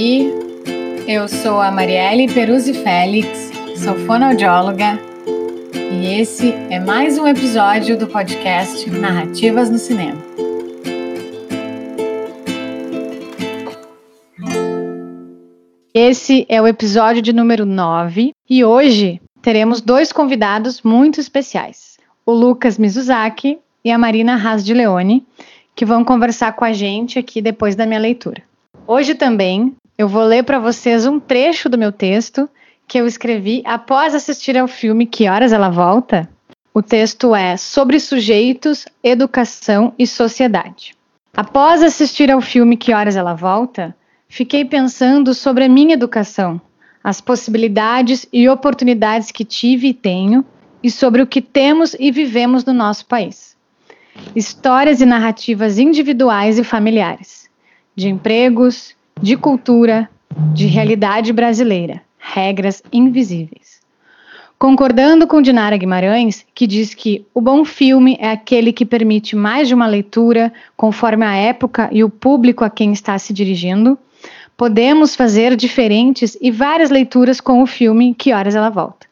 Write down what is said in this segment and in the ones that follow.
aí, eu sou a Marielle Peruzzi Félix, sou fonoaudióloga e esse é mais um episódio do podcast Narrativas no Cinema. Esse é o episódio de número 9 e hoje teremos dois convidados muito especiais: o Lucas Mizuzaki e a Marina Haas de Leone, que vão conversar com a gente aqui depois da minha leitura. Hoje também eu vou ler para vocês um trecho do meu texto que eu escrevi após assistir ao filme Que Horas Ela Volta. O texto é Sobre Sujeitos, Educação e Sociedade. Após assistir ao filme Que Horas Ela Volta, fiquei pensando sobre a minha educação, as possibilidades e oportunidades que tive e tenho, e sobre o que temos e vivemos no nosso país. Histórias e narrativas individuais e familiares, de empregos, de cultura, de realidade brasileira, regras invisíveis. Concordando com Dinara Guimarães, que diz que o bom filme é aquele que permite mais de uma leitura conforme a época e o público a quem está se dirigindo, podemos fazer diferentes e várias leituras com o filme Que Horas Ela Volta.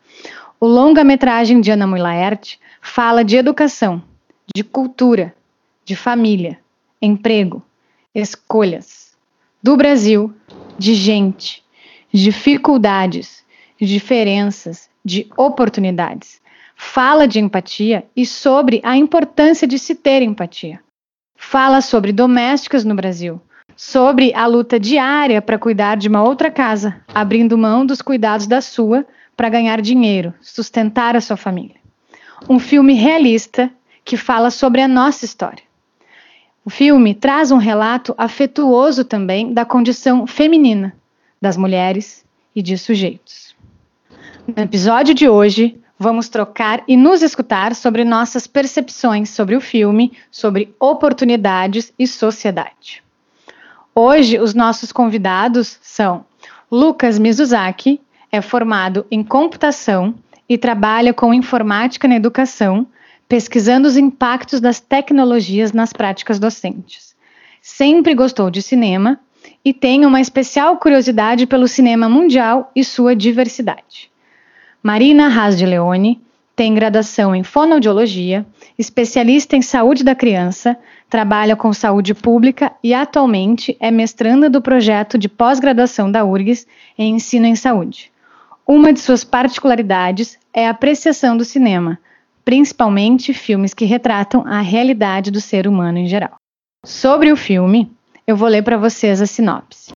O longa-metragem de Ana Mui Laerte fala de educação, de cultura, de família, emprego, escolhas do Brasil, de gente, de dificuldades, de diferenças, de oportunidades. Fala de empatia e sobre a importância de se ter empatia. Fala sobre domésticas no Brasil, sobre a luta diária para cuidar de uma outra casa, abrindo mão dos cuidados da sua para ganhar dinheiro, sustentar a sua família. Um filme realista que fala sobre a nossa história. O filme traz um relato afetuoso também da condição feminina das mulheres e de sujeitos. No episódio de hoje, vamos trocar e nos escutar sobre nossas percepções sobre o filme, sobre oportunidades e sociedade. Hoje, os nossos convidados são Lucas Mizuzaki, é formado em computação e trabalha com informática na educação pesquisando os impactos das tecnologias nas práticas docentes. Sempre gostou de cinema e tem uma especial curiosidade pelo cinema mundial e sua diversidade. Marina Haas de Leone tem graduação em fonoaudiologia, especialista em saúde da criança, trabalha com saúde pública e atualmente é mestranda do projeto de pós-graduação da URGS em ensino em saúde. Uma de suas particularidades é a apreciação do cinema, principalmente filmes que retratam a realidade do ser humano em geral. Sobre o filme, eu vou ler para vocês a sinopse.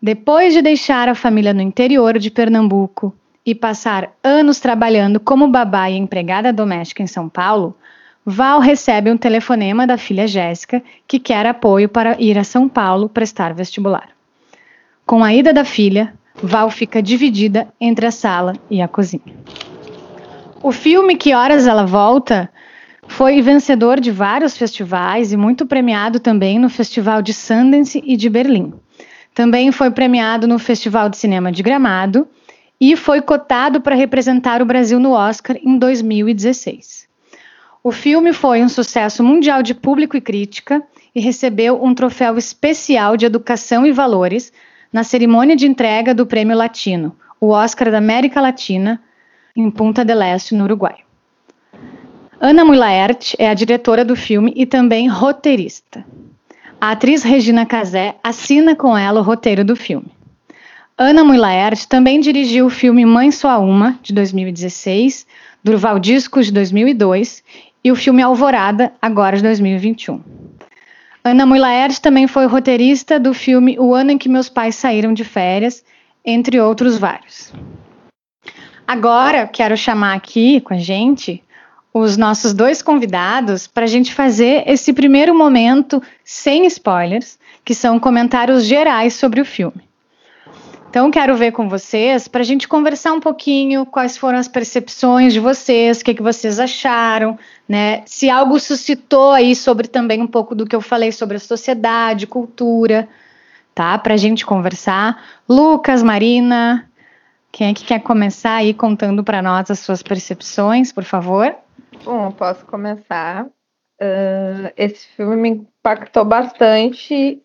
Depois de deixar a família no interior de Pernambuco e passar anos trabalhando como babá e empregada doméstica em São Paulo, Val recebe um telefonema da filha Jéssica, que quer apoio para ir a São Paulo prestar vestibular. Com a ida da filha, Val fica dividida entre a sala e a cozinha. O filme Que Horas Ela Volta foi vencedor de vários festivais e muito premiado também no Festival de Sundance e de Berlim. Também foi premiado no Festival de Cinema de Gramado e foi cotado para representar o Brasil no Oscar em 2016. O filme foi um sucesso mundial de público e crítica e recebeu um troféu especial de educação e valores na cerimônia de entrega do Prêmio Latino, o Oscar da América Latina, em Punta del Este, no Uruguai. Ana Mulaert é a diretora do filme e também roteirista. A atriz Regina Casé assina com ela o roteiro do filme. Ana Mulaert também dirigiu o filme Mãe Só Uma, de 2016, Durval Discos, de 2002, e o filme Alvorada, agora de 2021. Ana Mulaert também foi roteirista do filme O Ano em que Meus Pais Saíram de Férias, entre outros vários. Agora, quero chamar aqui com a gente os nossos dois convidados para a gente fazer esse primeiro momento sem spoilers, que são comentários gerais sobre o filme. Então, quero ver com vocês para a gente conversar um pouquinho quais foram as percepções de vocês, o que, que vocês acharam, né? Se algo suscitou aí sobre também um pouco do que eu falei sobre a sociedade, cultura, tá? Para a gente conversar. Lucas, Marina, quem é que quer começar aí contando para nós as suas percepções, por favor? Bom, posso começar. Uh, esse filme me impactou bastante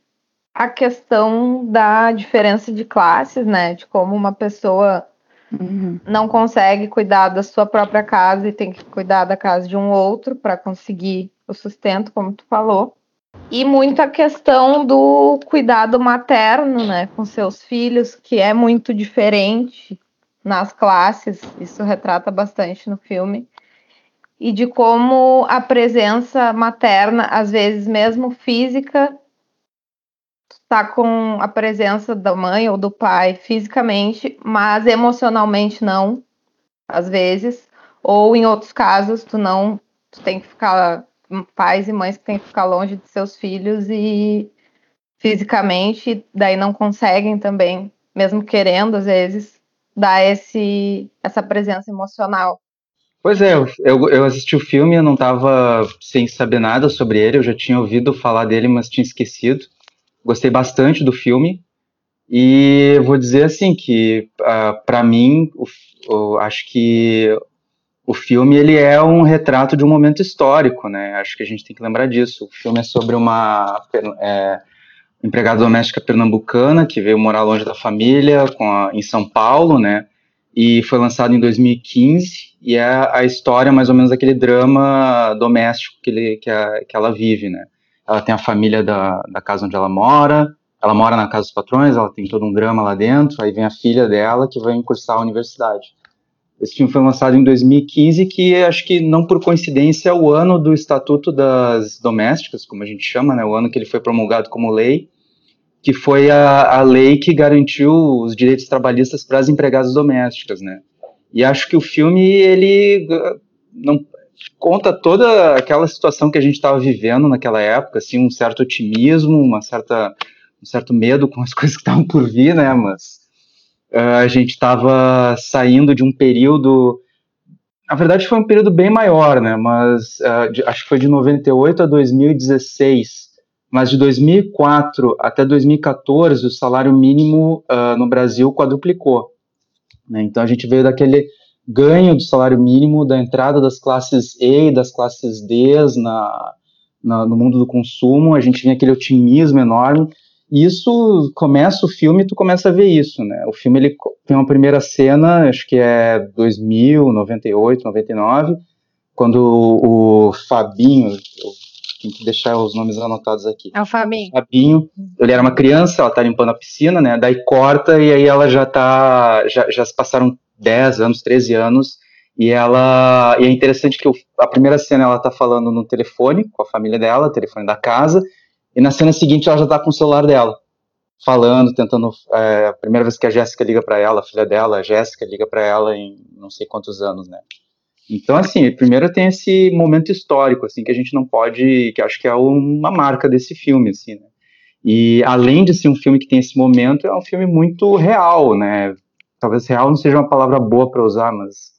a questão da diferença de classes, né? De como uma pessoa uhum. não consegue cuidar da sua própria casa e tem que cuidar da casa de um outro para conseguir o sustento, como tu falou. E muito a questão do cuidado materno, né, com seus filhos, que é muito diferente nas classes, isso retrata bastante no filme. E de como a presença materna, às vezes mesmo física, tá com a presença da mãe ou do pai fisicamente, mas emocionalmente não, às vezes, ou em outros casos tu não, tu tem que ficar pais e mães que têm que ficar longe de seus filhos e fisicamente, daí não conseguem também, mesmo querendo às vezes, dar esse essa presença emocional. Pois é, eu, eu assisti o filme, eu não estava sem saber nada sobre ele, eu já tinha ouvido falar dele, mas tinha esquecido. Gostei bastante do filme e vou dizer assim que uh, ah, para mim, o, o, acho que o filme ele é um retrato de um momento histórico, né? Acho que a gente tem que lembrar disso. O filme é sobre uma é, empregada doméstica pernambucana que veio morar longe da família, a, em São Paulo, né? E foi lançado em 2015 e é a história mais ou menos daquele drama doméstico que, ele, que, a, que ela vive, né? ela tem a família da, da casa onde ela mora, ela mora na casa dos patrões, ela tem todo um drama lá dentro, aí vem a filha dela que vai incursar a universidade. Esse filme foi lançado em 2015, que acho que não por coincidência é o ano do Estatuto das Domésticas, como a gente chama, né, o ano que ele foi promulgado como lei, que foi a, a lei que garantiu os direitos trabalhistas para as empregadas domésticas, né. E acho que o filme ele não, conta toda aquela situação que a gente estava vivendo naquela época, assim, um certo otimismo, uma certa, um certo medo com as coisas que estavam por vir, né? Mas a gente estava saindo de um período, na verdade foi um período bem maior, né? Mas uh, de, acho que foi de 98 a 2016. Mas de 2004 até 2014 o salário mínimo uh, no Brasil quadruplicou. Né? Então a gente veio daquele ganho do salário mínimo, da entrada das classes E e das classes D na, na, no mundo do consumo, a gente tinha aquele otimismo enorme, isso começa o filme, tu começa a ver isso, né? O filme ele tem uma primeira cena, acho que é 2000, 98, 99, quando o, o Fabinho, tem que deixar os nomes anotados aqui. É o Fabinho. Fabinho, ele era uma criança, ela tá limpando a piscina, né? Daí corta e aí ela já tá, já, já se passaram 10 anos, 13 anos, e ela. E é interessante que a primeira cena ela tá falando no telefone com a família dela, telefone da casa, e na cena seguinte ela já tá com o celular dela, falando, tentando. É, a primeira vez que a Jéssica liga para ela, a filha dela, a Jéssica liga para ela em não sei quantos anos, né? Então, assim, primeiro tem esse momento histórico, assim, que a gente não pode, que acho que é uma marca desse filme, assim, né? E além de ser um filme que tem esse momento, é um filme muito real, né? talvez real não seja uma palavra boa para usar, mas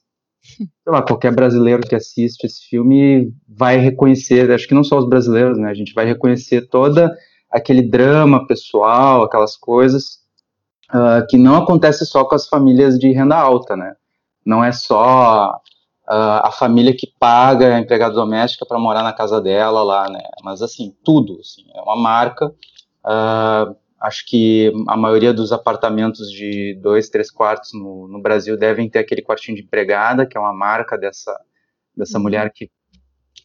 sei lá, qualquer brasileiro que assiste esse filme vai reconhecer, acho que não só os brasileiros, né? A gente vai reconhecer toda aquele drama pessoal, aquelas coisas uh, que não acontece só com as famílias de renda alta, né? Não é só uh, a família que paga a empregada doméstica para morar na casa dela lá, né? Mas assim, tudo, assim, é uma marca. Uh, acho que a maioria dos apartamentos de dois, três quartos no, no, Brasil devem ter aquele quartinho de empregada, que é uma marca dessa, dessa uhum. mulher que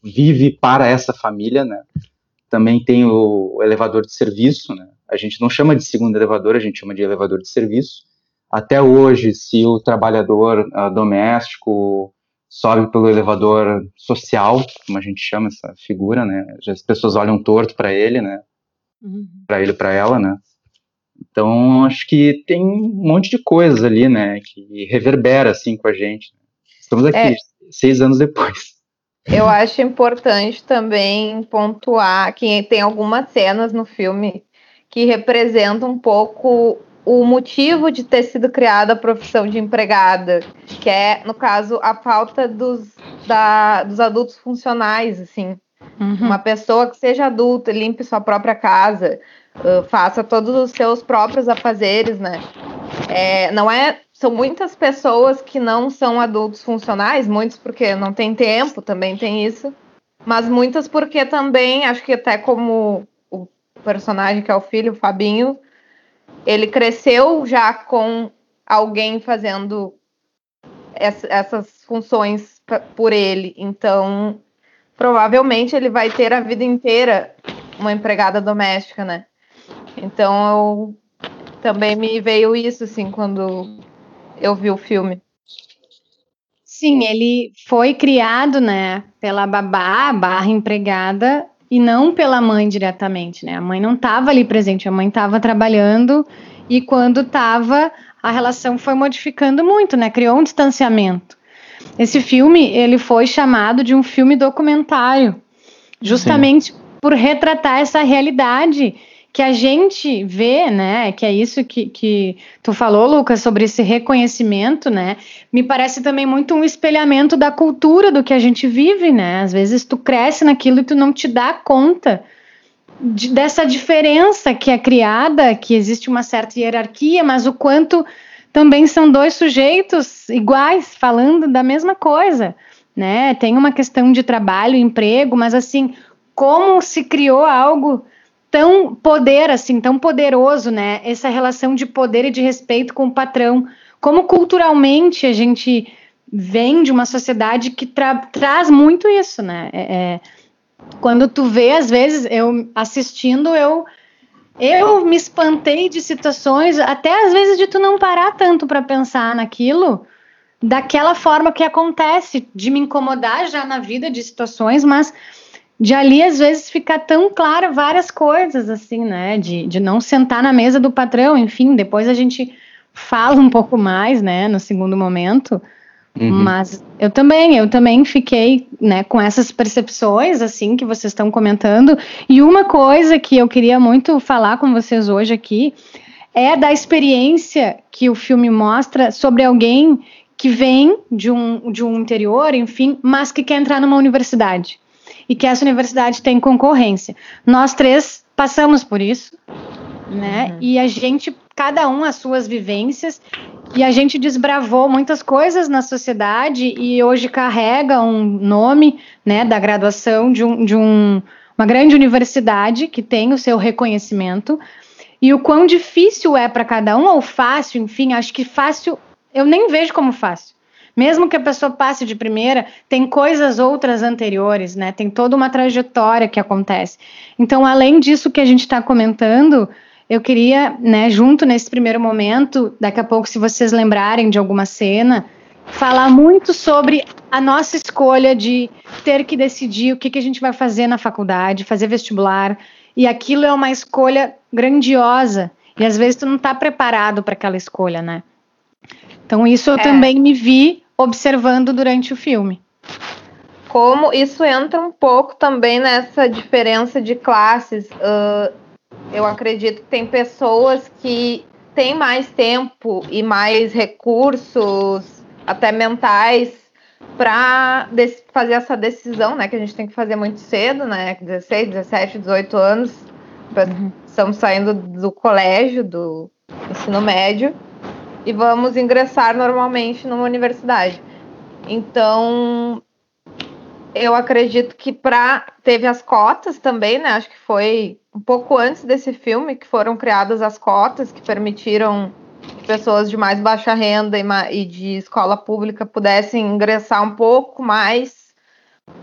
vive para essa família, né? Também tem o, o elevador de serviço, né? A gente não chama de segundo elevador, a gente chama de elevador de serviço. Até hoje, se o trabalhador uh, doméstico sobe pelo elevador social, como a gente chama essa figura, né? As pessoas olham torto para ele, né? uhum. para ele, para ela, né? Então acho que tem um monte de coisas ali, né, que reverbera assim com a gente. Estamos aqui é, seis anos depois. Eu acho importante também pontuar que tem algumas cenas no filme que representam um pouco o motivo de ter sido criada a profissão de empregada, que é, no caso, a falta dos, da, dos adultos funcionais, assim. Uhum. Uma pessoa que seja adulta, limpe sua própria casa, uh, faça todos os seus próprios afazeres, né? É, não é. São muitas pessoas que não são adultos funcionais, muitos porque não tem tempo, também tem isso. Mas muitas porque também, acho que até como o personagem que é o filho, o Fabinho, ele cresceu já com alguém fazendo essas funções por ele. Então, provavelmente ele vai ter a vida inteira uma empregada doméstica, né? Então, eu, também me veio isso, assim, quando eu vi o filme. Sim, ele foi criado, né, pela babá, barra empregada, e não pela mãe diretamente, né? A mãe não estava ali presente, a mãe estava trabalhando e quando estava, a relação foi modificando muito, né? Criou um distanciamento. Esse filme, ele foi chamado de um filme documentário, justamente Sim. por retratar essa realidade que a gente vê, né, que é isso que, que tu falou, Lucas, sobre esse reconhecimento, né, me parece também muito um espelhamento da cultura do que a gente vive, né, às vezes tu cresce naquilo e tu não te dá conta de, dessa diferença que é criada, que existe uma certa hierarquia, mas o quanto também são dois sujeitos iguais, falando da mesma coisa, né, tem uma questão de trabalho, emprego, mas assim, como se criou algo tão poder assim, tão poderoso, né? Essa relação de poder e de respeito com o patrão. Como culturalmente a gente vem de uma sociedade que tra traz muito isso, né? É, é, quando tu vê, às vezes, eu assistindo, eu eu me espantei de situações, até às vezes de tu não parar tanto para pensar naquilo, daquela forma que acontece, de me incomodar já na vida de situações, mas de ali às vezes fica tão claro várias coisas assim, né? De, de não sentar na mesa do patrão, enfim, depois a gente fala um pouco mais, né, no segundo momento. Uhum. Mas eu também, eu também fiquei, né, com essas percepções assim que vocês estão comentando. E uma coisa que eu queria muito falar com vocês hoje aqui é da experiência que o filme mostra sobre alguém que vem de um, de um interior, enfim, mas que quer entrar numa universidade e que essa universidade tem concorrência. Nós três passamos por isso, né? Uhum. E a gente, cada um as suas vivências, e a gente desbravou muitas coisas na sociedade e hoje carrega um nome, né, da graduação de, um, de um, uma grande universidade que tem o seu reconhecimento. E o quão difícil é para cada um, ou fácil, enfim, acho que fácil, eu nem vejo como fácil. Mesmo que a pessoa passe de primeira, tem coisas outras anteriores, né? Tem toda uma trajetória que acontece. Então, além disso que a gente está comentando, eu queria, né, junto nesse primeiro momento, daqui a pouco, se vocês lembrarem de alguma cena, falar muito sobre a nossa escolha de ter que decidir o que, que a gente vai fazer na faculdade, fazer vestibular. E aquilo é uma escolha grandiosa. E às vezes tu não está preparado para aquela escolha, né? Então, isso eu é. também me vi observando durante o filme. Como isso entra um pouco também nessa diferença de classes. Uh, eu acredito que tem pessoas que têm mais tempo e mais recursos, até mentais, para fazer essa decisão, né? Que a gente tem que fazer muito cedo, né? 16, 17, 18 anos. Uhum. Estamos saindo do colégio, do ensino médio e vamos ingressar normalmente numa universidade. Então, eu acredito que para teve as cotas também, né? Acho que foi um pouco antes desse filme que foram criadas as cotas que permitiram que pessoas de mais baixa renda e, de escola pública pudessem ingressar um pouco mais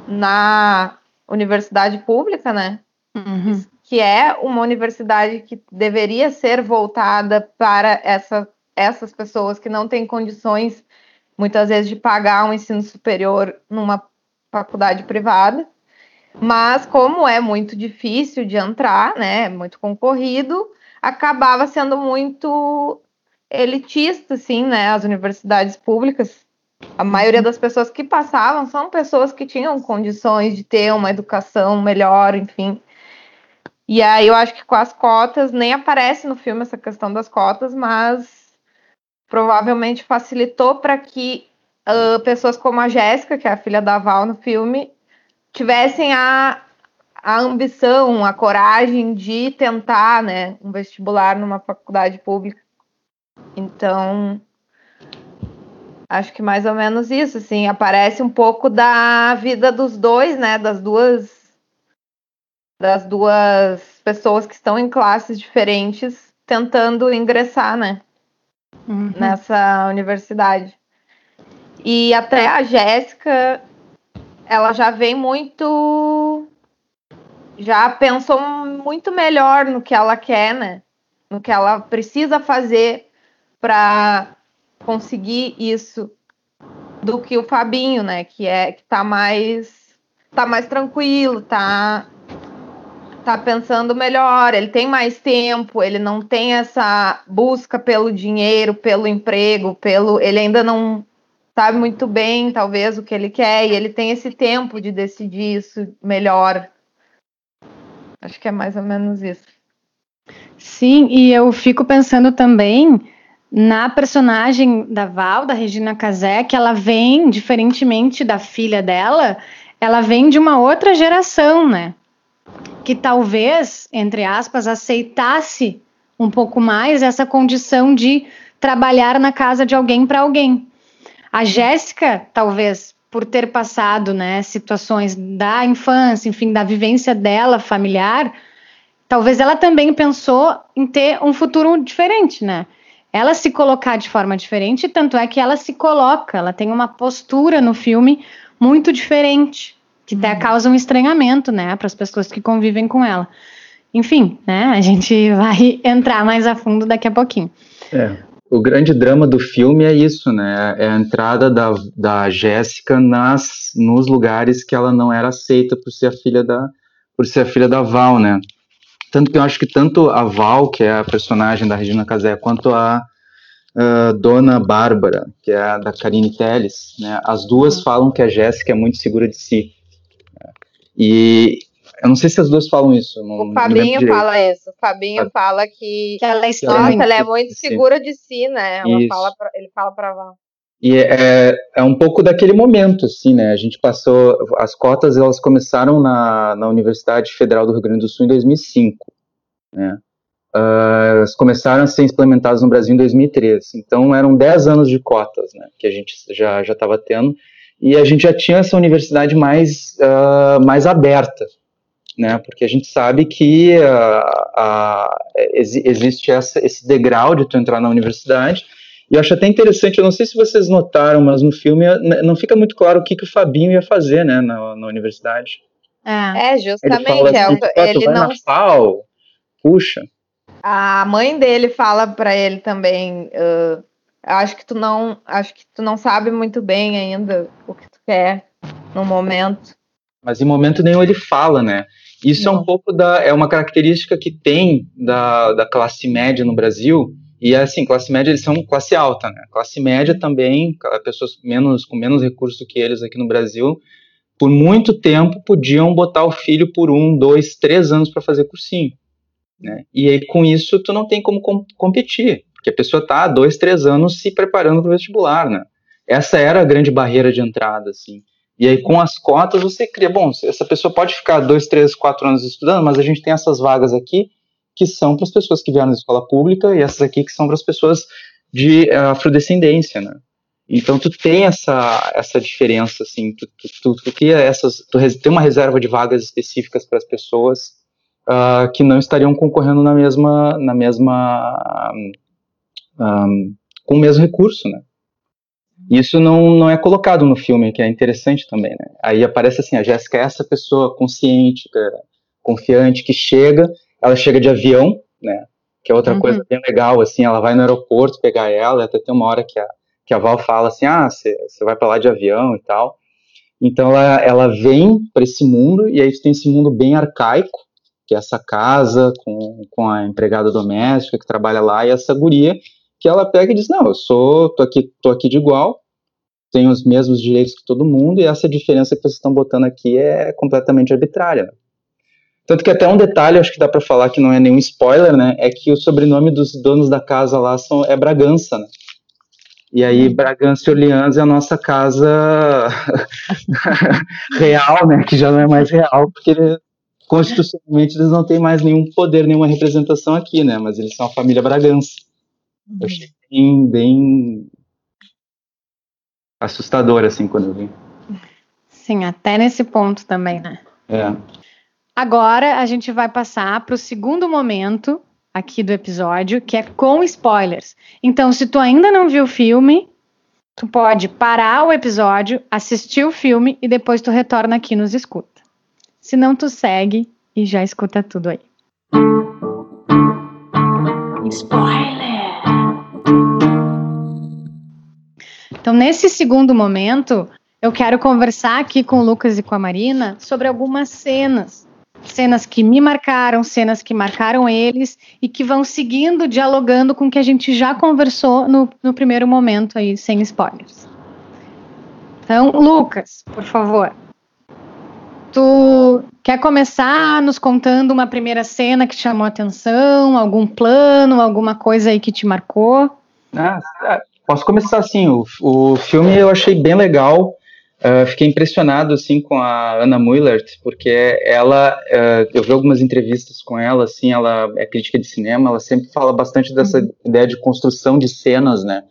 na universidade pública, né? Uhum. Que é uma universidade que deveria ser voltada para essa essas pessoas que não têm condições, muitas vezes, de pagar um ensino superior numa faculdade privada. Mas, como é muito difícil de entrar, né, muito concorrido, acabava sendo muito elitista, assim, né, as universidades públicas. A maioria das pessoas que passavam são pessoas que tinham condições de ter uma educação melhor, enfim. E aí eu acho que com as cotas, nem aparece no filme essa questão das cotas, mas provavelmente facilitou para que uh, pessoas como a Jéssica, que é a filha da Val no filme, tivessem a, a ambição, a coragem de tentar né, um vestibular numa faculdade pública. Então, acho que mais ou menos isso, assim, aparece um pouco da vida dos dois, né, das duas das duas pessoas que estão em classes diferentes tentando ingressar, né? Uhum. Nessa universidade. E até a Jéssica, ela já vem muito. Já pensou muito melhor no que ela quer, né? No que ela precisa fazer para conseguir isso do que o Fabinho, né? Que é que tá mais tá mais tranquilo, tá tá pensando melhor, ele tem mais tempo, ele não tem essa busca pelo dinheiro, pelo emprego, pelo ele ainda não sabe muito bem, talvez o que ele quer e ele tem esse tempo de decidir isso melhor. Acho que é mais ou menos isso. Sim, e eu fico pensando também na personagem da Val, da Regina Casé, que ela vem, diferentemente da filha dela, ela vem de uma outra geração, né? Que talvez, entre aspas, aceitasse um pouco mais essa condição de trabalhar na casa de alguém para alguém. A Jéssica, talvez, por ter passado, né, situações da infância, enfim, da vivência dela familiar, talvez ela também pensou em ter um futuro diferente, né? ela se colocar de forma diferente, tanto é que ela se coloca, ela tem uma postura no filme muito diferente, que até uhum. causa um estranhamento, né, para as pessoas que convivem com ela. Enfim, né, a gente vai entrar mais a fundo daqui a pouquinho. É. O grande drama do filme é isso, né? É a entrada da, da Jéssica nas nos lugares que ela não era aceita por ser a filha da por ser a filha da Val, né? Tanto que eu acho que tanto a Val, que é a personagem da Regina Casé, quanto a uh, Dona Bárbara, que é a da Karine Telles, né, as duas uhum. falam que a Jéssica é muito segura de si. E eu não sei se as duas falam isso. Não, o Fabinho fala isso. O Fabinho fala que, que ela, é, nossa, ela é muito segura de si, né? Fala pra, ele fala pra Val. E é, é um pouco daquele momento, assim, né? A gente passou, as cotas elas começaram na, na Universidade Federal do Rio Grande do Sul em 2005, né? Uh, elas começaram a ser implementadas no Brasil em 2013, então eram 10 anos de cotas, né? Que a gente já já estava tendo e a gente já tinha essa universidade mais uh, mais aberta, né? Porque a gente sabe que uh, existe essa, esse degrau de tu entrar na universidade e eu acho até interessante, eu não sei se vocês notaram, mas no filme né, não fica muito claro o que, que o Fabinho ia fazer, né, na, na universidade. É, é justamente. Ele, fala assim, é, ele não. FAO, puxa. A mãe dele fala para ele também. Uh, acho que tu não, acho que tu não sabe muito bem ainda o que tu quer no momento. Mas em momento nenhum ele fala, né? Isso não. é um pouco da, é uma característica que tem da, da classe média no Brasil e assim, classe média eles são classe alta, né? Classe média também, pessoas menos com menos recursos que eles aqui no Brasil, por muito tempo podiam botar o filho por um, dois, três anos para fazer cursinho, né? E aí com isso tu não tem como com competir, porque a pessoa tá há dois, três anos se preparando para o vestibular, né? Essa era a grande barreira de entrada, assim. E aí com as cotas você cria, bom, essa pessoa pode ficar dois, três, quatro anos estudando, mas a gente tem essas vagas aqui que são para as pessoas que vieram da escola pública e essas aqui que são para as pessoas de uh, afrodescendência, né? Então tu tem essa essa diferença assim, tu, tu, tu, tu essas, tu tem uma reserva de vagas específicas para as pessoas uh, que não estariam concorrendo na mesma na mesma um, com o mesmo recurso, né? Isso não, não é colocado no filme, que é interessante também, né? Aí aparece assim, a Jéssica é essa pessoa consciente, é confiante, que chega ela chega de avião, né? Que é outra uhum. coisa bem legal, assim, ela vai no aeroporto pegar ela, até tem uma hora que a, que a Val fala assim, ah, você vai para lá de avião e tal. Então ela, ela vem para esse mundo, e aí tem esse mundo bem arcaico, que é essa casa com, com a empregada doméstica que trabalha lá, e essa guria, que ela pega e diz, não, eu sou, tô aqui, tô aqui de igual, tenho os mesmos direitos que todo mundo, e essa diferença que vocês estão botando aqui é completamente arbitrária. Tanto que até um detalhe, acho que dá para falar que não é nenhum spoiler, né? É que o sobrenome dos donos da casa lá são, é Bragança, né? E aí. Bragança e Orleans é a nossa casa real, né? Que já não é mais real, porque constitucionalmente eles não têm mais nenhum poder, nenhuma representação aqui, né? Mas eles são a família Bragança. Eu achei bem, bem assustador, assim, quando eu vi. Sim, até nesse ponto também, né? É. Agora a gente vai passar para o segundo momento aqui do episódio, que é com spoilers. Então, se tu ainda não viu o filme, tu pode parar o episódio, assistir o filme e depois tu retorna aqui e nos escuta. Se não, tu segue e já escuta tudo aí. Spoiler! Então, nesse segundo momento, eu quero conversar aqui com o Lucas e com a Marina sobre algumas cenas cenas que me marcaram, cenas que marcaram eles e que vão seguindo, dialogando com o que a gente já conversou no, no primeiro momento aí, sem spoilers. Então, Lucas, por favor. Tu quer começar nos contando uma primeira cena que te chamou a atenção, algum plano, alguma coisa aí que te marcou? Ah, posso começar assim. O, o filme eu achei bem legal. Uh, fiquei impressionado assim com a Anna Mullert, porque ela, uh, eu vi algumas entrevistas com ela, assim, ela é crítica de cinema, ela sempre fala bastante dessa uhum. ideia de construção de cenas, né?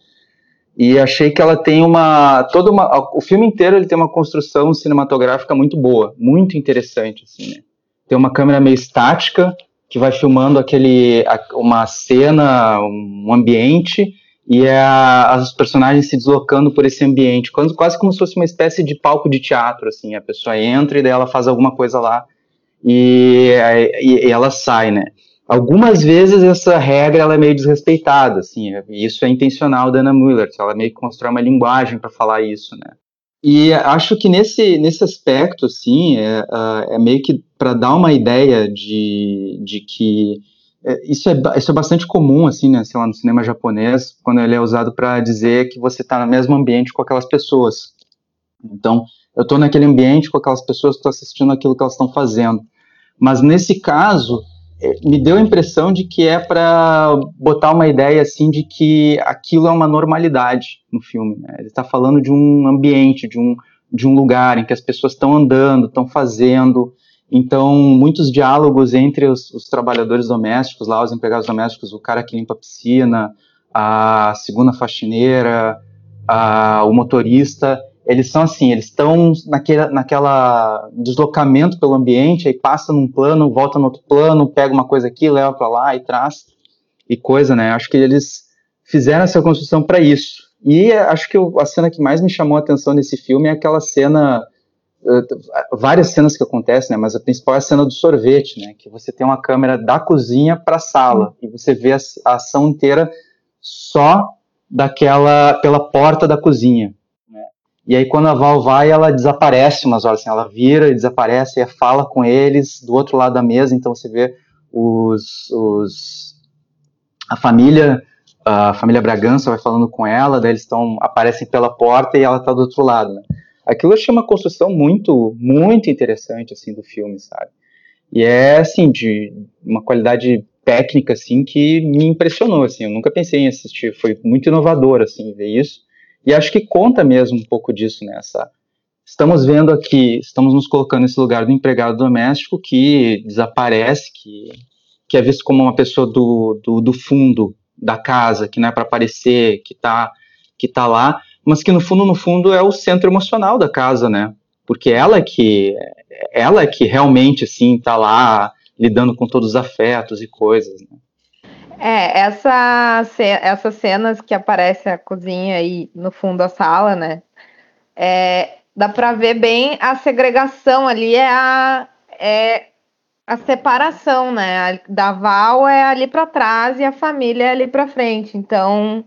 E achei que ela tem uma toda uma o filme inteiro ele tem uma construção cinematográfica muito boa, muito interessante assim, né? Tem uma câmera meio estática que vai filmando aquele uma cena, um ambiente e é a, os personagens se deslocando por esse ambiente, quase, quase como se fosse uma espécie de palco de teatro, assim, a pessoa entra e daí ela faz alguma coisa lá e, e, e ela sai, né? Algumas vezes essa regra ela é meio desrespeitada, assim, e isso é intencional da Anna Müller, ela meio que constrói uma linguagem para falar isso, né? E acho que nesse, nesse aspecto, assim, é, é meio que para dar uma ideia de, de que é, isso, é, isso é bastante comum, assim, né, sei lá, no cinema japonês, quando ele é usado para dizer que você está no mesmo ambiente com aquelas pessoas. Então, eu estou naquele ambiente com aquelas pessoas estão assistindo aquilo que elas estão fazendo. Mas nesse caso, é, me deu a impressão de que é para botar uma ideia assim de que aquilo é uma normalidade no filme. Né? Ele está falando de um ambiente, de um, de um lugar em que as pessoas estão andando, estão fazendo, então, muitos diálogos entre os, os, trabalhadores domésticos, lá os empregados domésticos, o cara que limpa a piscina, a segunda faxineira, a, o motorista, eles são assim, eles estão naquele, naquela deslocamento pelo ambiente, aí passa num plano, volta no outro plano, pega uma coisa aqui, leva para lá e traz e coisa, né? Acho que eles fizeram essa construção para isso. E acho que a cena que mais me chamou a atenção nesse filme é aquela cena várias cenas que acontecem, né, mas a principal é a cena do sorvete, né, que você tem uma câmera da cozinha para a sala e você vê a, a, ação inteira só daquela pela porta da cozinha. E aí quando a Val vai, ela desaparece umas horas, assim, ela vira e desaparece, e fala com eles do outro lado da mesa, então você vê os, os a família a família Bragança vai falando com ela, daí eles estão aparecem pela porta e ela está do outro lado. Né aquilo achei uma construção muito, muito interessante, assim, do filme, sabe? E é, assim, de uma qualidade técnica, assim, que me impressionou, assim, eu nunca pensei em assistir, foi muito inovador, assim, ver isso, e acho que conta mesmo um pouco disso, né, estamos vendo aqui, estamos nos colocando nesse lugar do empregado doméstico que desaparece, que, que é visto como uma pessoa do, do, do fundo da casa, que não é para aparecer, que está que tá lá, mas que no fundo, no fundo, é o centro emocional da casa, né? Porque ela é que, ela é que realmente, assim, tá lá lidando com todos os afetos e coisas, né? É, essa, essas cenas que aparece a cozinha aí no fundo da sala, né? É, dá para ver bem a segregação ali, é a, é a separação, né? Da Val é ali para trás e a família é ali para frente. Então,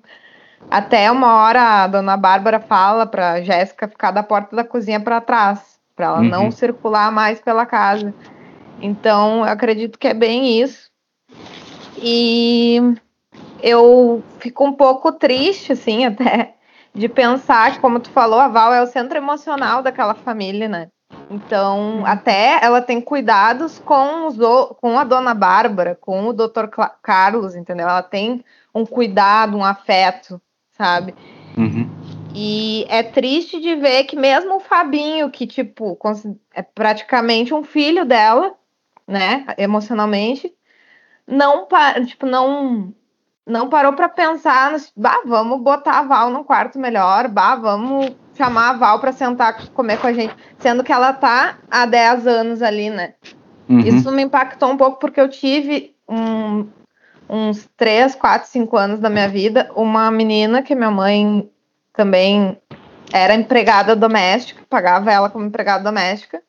até uma hora a dona Bárbara fala para Jéssica ficar da porta da cozinha para trás, para ela uhum. não circular mais pela casa. Então, eu acredito que é bem isso. E eu fico um pouco triste, assim, até, de pensar que, como tu falou, a Val é o centro emocional daquela família, né? Então, uhum. até ela tem cuidados com, os, com a dona Bárbara, com o doutor Carlos, entendeu? Ela tem um cuidado, um afeto sabe? Uhum. E é triste de ver que mesmo o Fabinho, que, tipo, é praticamente um filho dela, né, emocionalmente, não, tipo, não, não parou para pensar, bah, vamos botar a Val no quarto melhor, bah, vamos chamar a Val para sentar comer com a gente, sendo que ela tá há 10 anos ali, né? Uhum. Isso me impactou um pouco porque eu tive um, uns 3, 4, 5 anos da minha vida uma menina que minha mãe também era empregada doméstica, pagava ela como empregada doméstica.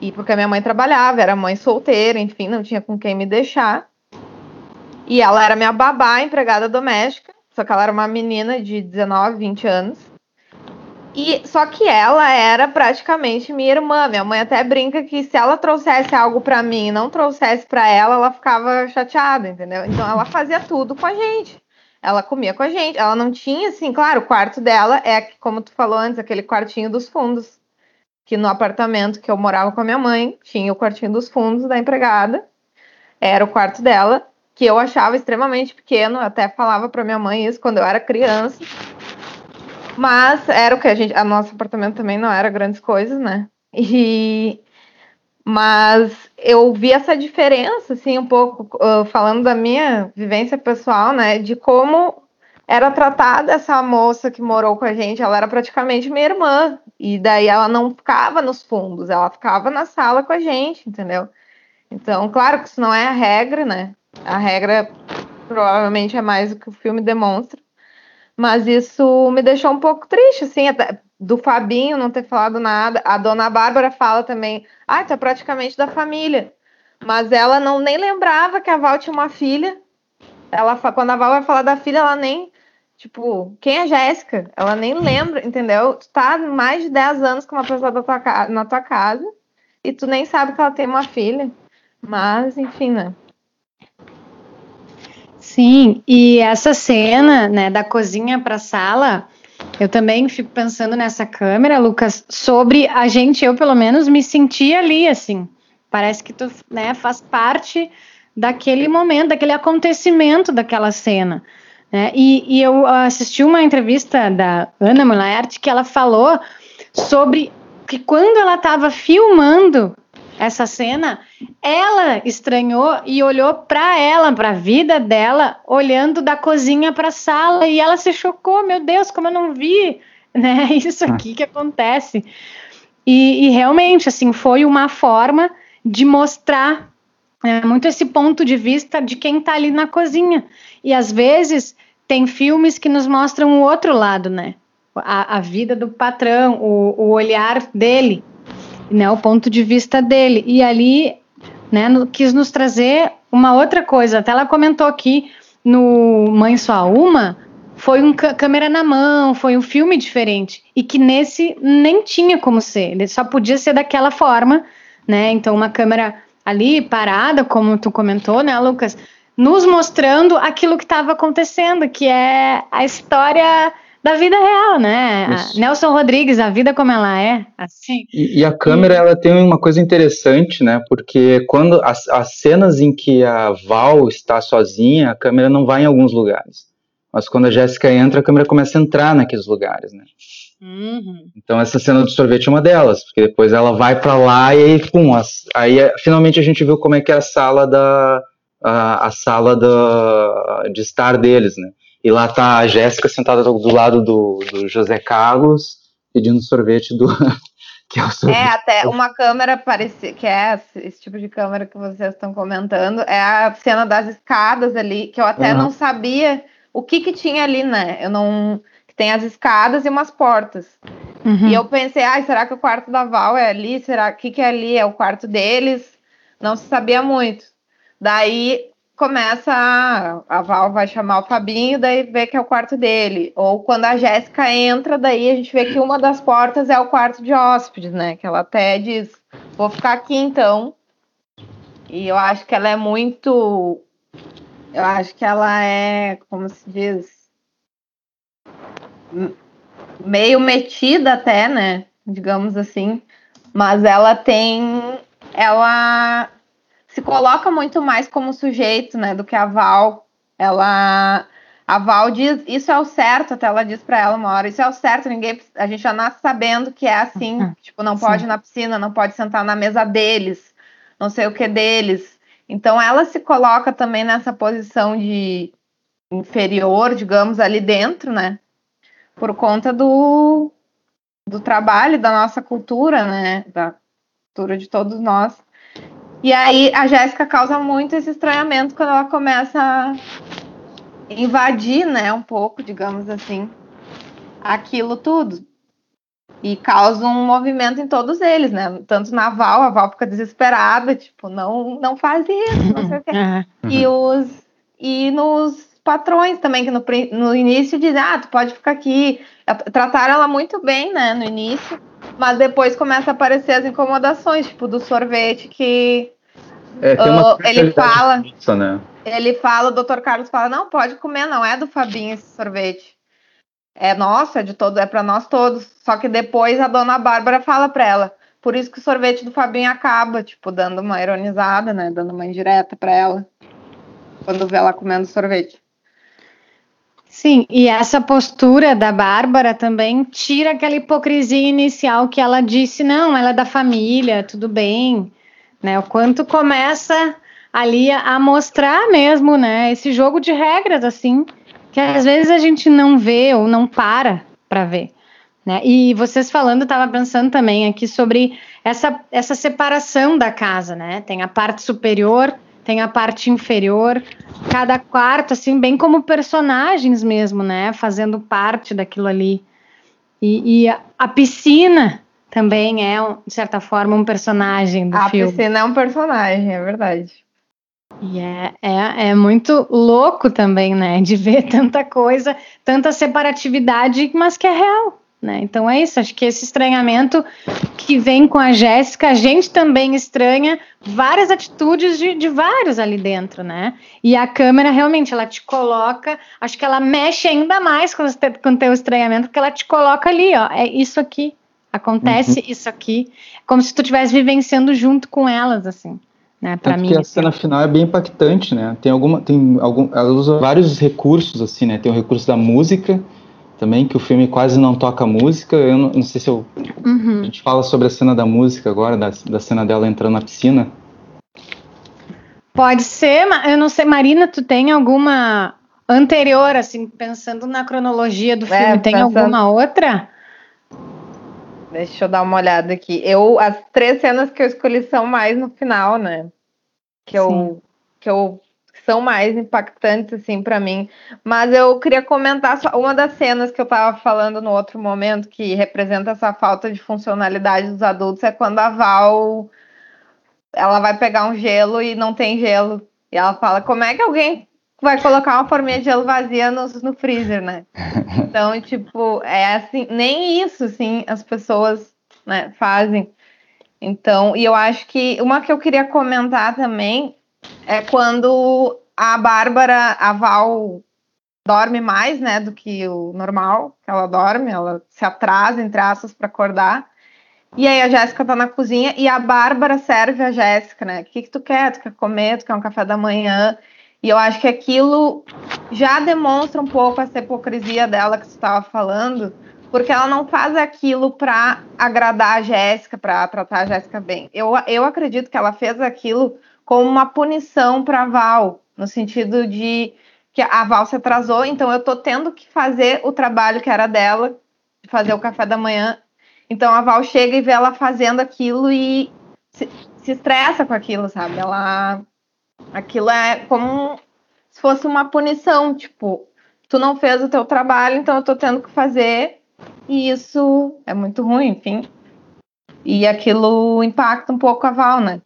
E porque minha mãe trabalhava, era mãe solteira, enfim, não tinha com quem me deixar. E ela era minha babá, empregada doméstica, só que ela era uma menina de 19, 20 anos. E só que ela era praticamente minha irmã. Minha mãe até brinca que se ela trouxesse algo para mim e não trouxesse para ela, ela ficava chateada, entendeu? Então ela fazia tudo com a gente. Ela comia com a gente. Ela não tinha assim, claro, o quarto dela é como tu falou antes, aquele quartinho dos fundos. Que no apartamento que eu morava com a minha mãe, tinha o quartinho dos fundos da empregada. Era o quarto dela, que eu achava extremamente pequeno, até falava para minha mãe isso quando eu era criança mas era o que a gente. A nosso apartamento também não era grandes coisas, né? E. Mas eu vi essa diferença, assim, um pouco, uh, falando da minha vivência pessoal, né? De como era tratada essa moça que morou com a gente. Ela era praticamente minha irmã. E daí ela não ficava nos fundos, ela ficava na sala com a gente, entendeu? Então, claro que isso não é a regra, né? A regra provavelmente é mais o que o filme demonstra. Mas isso me deixou um pouco triste, assim, até do Fabinho não ter falado nada. A dona Bárbara fala também, ah, é praticamente da família. Mas ela não nem lembrava que a Val tinha uma filha. Ela, quando a Val vai falar da filha, ela nem, tipo, quem é Jéssica? Ela nem lembra, entendeu? Tu tá mais de 10 anos com uma pessoa da tua, na tua casa e tu nem sabe que ela tem uma filha. Mas, enfim, né? Sim, e essa cena, né, da cozinha para a sala, eu também fico pensando nessa câmera, Lucas, sobre a gente, eu pelo menos me senti ali, assim. Parece que tu, né, faz parte daquele momento, daquele acontecimento daquela cena. Né? E, e eu assisti uma entrevista da Ana Mulaert que ela falou sobre que quando ela estava filmando essa cena, ela estranhou e olhou para ela, para a vida dela, olhando da cozinha para a sala e ela se chocou, meu Deus, como eu não vi, né? Isso ah. aqui que acontece. E, e realmente, assim, foi uma forma de mostrar é, muito esse ponto de vista de quem está ali na cozinha. E às vezes tem filmes que nos mostram o outro lado, né? A, a vida do patrão, o, o olhar dele né, o ponto de vista dele. E ali, né, no, quis nos trazer uma outra coisa. Até ela comentou aqui no Mãe Só Uma, foi um câmera na mão, foi um filme diferente. E que nesse nem tinha como ser, ele só podia ser daquela forma, né? Então, uma câmera ali parada, como tu comentou, né, Lucas? Nos mostrando aquilo que estava acontecendo, que é a história da vida real, né? Nelson Rodrigues, a vida como ela é, assim. E, e a câmera, e... ela tem uma coisa interessante, né? Porque quando as, as cenas em que a Val está sozinha, a câmera não vai em alguns lugares. Mas quando a Jéssica entra, a câmera começa a entrar naqueles lugares, né? Uhum. Então essa cena do sorvete é uma delas, porque depois ela vai para lá e aí, pum, as, aí é, finalmente a gente viu como é que é a sala da a, a sala da, de estar deles, né? E lá tá a Jéssica sentada do lado do, do José Carlos, pedindo sorvete do. que é, o sorvete. é, até uma câmera parecia, que é esse tipo de câmera que vocês estão comentando, é a cena das escadas ali, que eu até uhum. não sabia o que que tinha ali, né? Eu não. Tem as escadas e umas portas. Uhum. E eu pensei, ai, será que o quarto da Val é ali? Será que que é ali? É o quarto deles? Não se sabia muito. Daí começa a, a Val vai chamar o Fabinho, daí vê que é o quarto dele. Ou quando a Jéssica entra, daí a gente vê que uma das portas é o quarto de hóspedes, né? Que ela até diz, vou ficar aqui então. E eu acho que ela é muito. Eu acho que ela é, como se diz, meio metida até, né? Digamos assim. Mas ela tem. Ela se coloca muito mais como sujeito, né, do que a Val. Ela a Val diz, isso é o certo, até ela diz para ela uma hora, isso é o certo, ninguém, a gente já nasce sabendo que é assim, uhum. tipo, não pode ir na piscina, não pode sentar na mesa deles, não sei o que deles. Então ela se coloca também nessa posição de inferior, digamos, ali dentro, né? Por conta do, do trabalho, da nossa cultura, né? Da cultura de todos nós. E aí a Jéssica causa muito esse estranhamento quando ela começa a invadir, né, um pouco, digamos assim, aquilo tudo. E causa um movimento em todos eles, né? Tanto na Val, a Val fica desesperada, tipo, não, não faz isso, não sei o quê. Uhum. E, os, e nos patrões também, que no, no início dizem, ah, tu pode ficar aqui. Trataram ela muito bem, né, no início, mas depois começa a aparecer as incomodações, tipo, do sorvete que é, uh, ele fala. Isso, né? Ele fala, o doutor Carlos fala, não, pode comer, não é do Fabinho esse sorvete. É nosso, é de todo, é para nós todos. Só que depois a dona Bárbara fala para ela, por isso que o sorvete do Fabinho acaba, tipo, dando uma ironizada, né? Dando uma indireta para ela. Quando vê ela comendo sorvete. Sim, e essa postura da Bárbara também tira aquela hipocrisia inicial que ela disse, não, ela é da família, tudo bem, né? O quanto começa ali a mostrar mesmo, né, esse jogo de regras assim, que às vezes a gente não vê ou não para para ver. Né? E vocês falando, estava pensando também aqui sobre essa, essa separação da casa, né? Tem a parte superior, tem a parte inferior, cada quarto, assim, bem como personagens mesmo, né? Fazendo parte daquilo ali. E, e a, a, piscina também é, de certa forma, um personagem do a filme. A piscina é um personagem, é verdade. E é, é, é muito louco também, né? De ver tanta coisa, tanta separatividade, mas que é real. Né? Então é isso, acho que esse estranhamento que vem com a Jéssica, a gente também estranha várias atitudes de, de, vários ali dentro, né? E a câmera realmente ela te coloca, acho que ela mexe ainda mais com o teu estranhamento, porque ela te coloca ali, ó, é isso aqui, acontece uhum. isso aqui, como se tu estivesse vivenciando junto com elas, assim né? Para mim. Que a cena final é bem impactante, né? Tem alguma, tem algum, ela usa vários recursos assim, né? Tem o recurso da música também, que o filme quase não toca música. Eu não, não sei se eu, uhum. a gente fala sobre a cena da música agora, da, da cena dela entrando na piscina. Pode ser, eu não sei, Marina, tu tem alguma anterior, assim, pensando na cronologia do é, filme, é, tem pensando... alguma outra? Deixa eu dar uma olhada aqui. Eu, as três cenas que eu escolhi são mais no final, né? Que eu, que eu são mais impactantes assim para mim. Mas eu queria comentar só uma das cenas que eu estava falando no outro momento que representa essa falta de funcionalidade dos adultos é quando a Val ela vai pegar um gelo e não tem gelo. E ela fala: "Como é que alguém vai colocar uma forminha de gelo vazia no, no freezer, né? Então, tipo, é assim, nem isso, assim, as pessoas né, fazem. Então, e eu acho que uma que eu queria comentar também é quando a Bárbara, a Val, dorme mais, né, do que o normal, que ela dorme, ela se atrasa, entre aspas, para acordar. E aí a Jéssica tá na cozinha e a Bárbara serve a Jéssica, né? O que, que tu quer? Tu quer comer? Tu quer um café da manhã? E eu acho que aquilo já demonstra um pouco essa hipocrisia dela que você estava falando, porque ela não faz aquilo para agradar a Jéssica, para tratar a Jéssica bem. Eu, eu acredito que ela fez aquilo como uma punição para Val, no sentido de que a Val se atrasou, então eu tô tendo que fazer o trabalho que era dela, de fazer o café da manhã. Então a Val chega e vê ela fazendo aquilo e se, se estressa com aquilo, sabe? Ela Aquilo é como se fosse uma punição, tipo, tu não fez o teu trabalho, então eu tô tendo que fazer, e isso é muito ruim, enfim. E aquilo impacta um pouco a Val, né?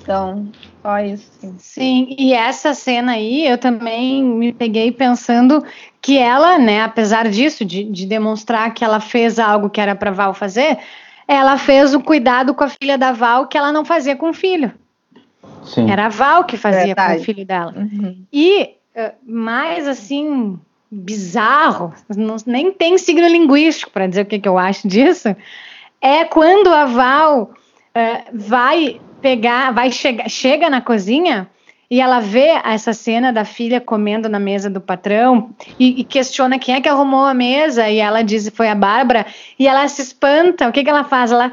Então, só isso. Sim. sim, e essa cena aí, eu também me peguei pensando que ela, né, apesar disso, de, de demonstrar que ela fez algo que era para Val fazer, ela fez o cuidado com a filha da Val que ela não fazia com o filho. Sim. Era a Val que fazia Verdade. com o filho dela. Uhum. E uh, mais assim, bizarro, não, nem tem signo linguístico para dizer o que, que eu acho disso, é quando a Val uh, vai pegar, vai chegar, chega na cozinha e ela vê essa cena da filha comendo na mesa do patrão e, e, questiona quem é que arrumou a mesa e ela diz foi a Bárbara e ela se espanta. O que, que ela faz? Ela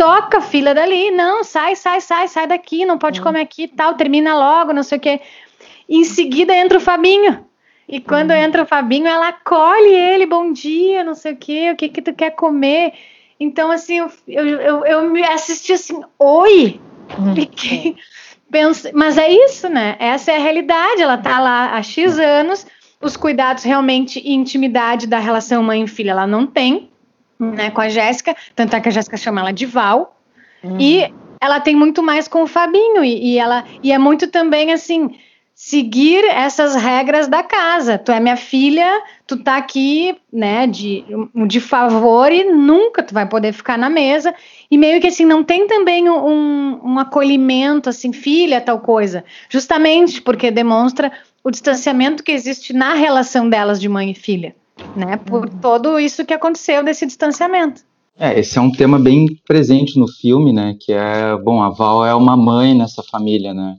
toca a filha dali, não, sai, sai, sai, sai daqui, não pode hum. comer aqui, tal, termina logo, não sei o quê. Em seguida entra o Fabinho. E quando hum. entra o Fabinho, ela acolhe ele, bom dia, não sei o quê, o que que tu quer comer? Então, assim, eu, eu, eu, me assisti assim, oi, Uhum. Fiquei. Pense... Mas é isso, né? Essa é a realidade. Ela tá lá há X anos, os cuidados realmente e intimidade da relação mãe e filha ela não tem, né, com a Jéssica, tanto é que a Jéssica chama ela de Val. Uhum. E ela tem muito mais com o Fabinho e, e, ela e é muito também assim seguir essas regras da casa. Tu é minha filha, tu tá aqui, né, de, de favor e nunca tu vai poder ficar na mesa. E meio que assim, não tem também um, um acolhimento, assim, filha, tal coisa. Justamente porque demonstra o distanciamento que existe na relação delas de mãe e filha, né? Por uhum. todo isso que aconteceu desse distanciamento. É, esse é um tema bem presente no filme, né? Que é, bom, a Val é uma mãe nessa família, né?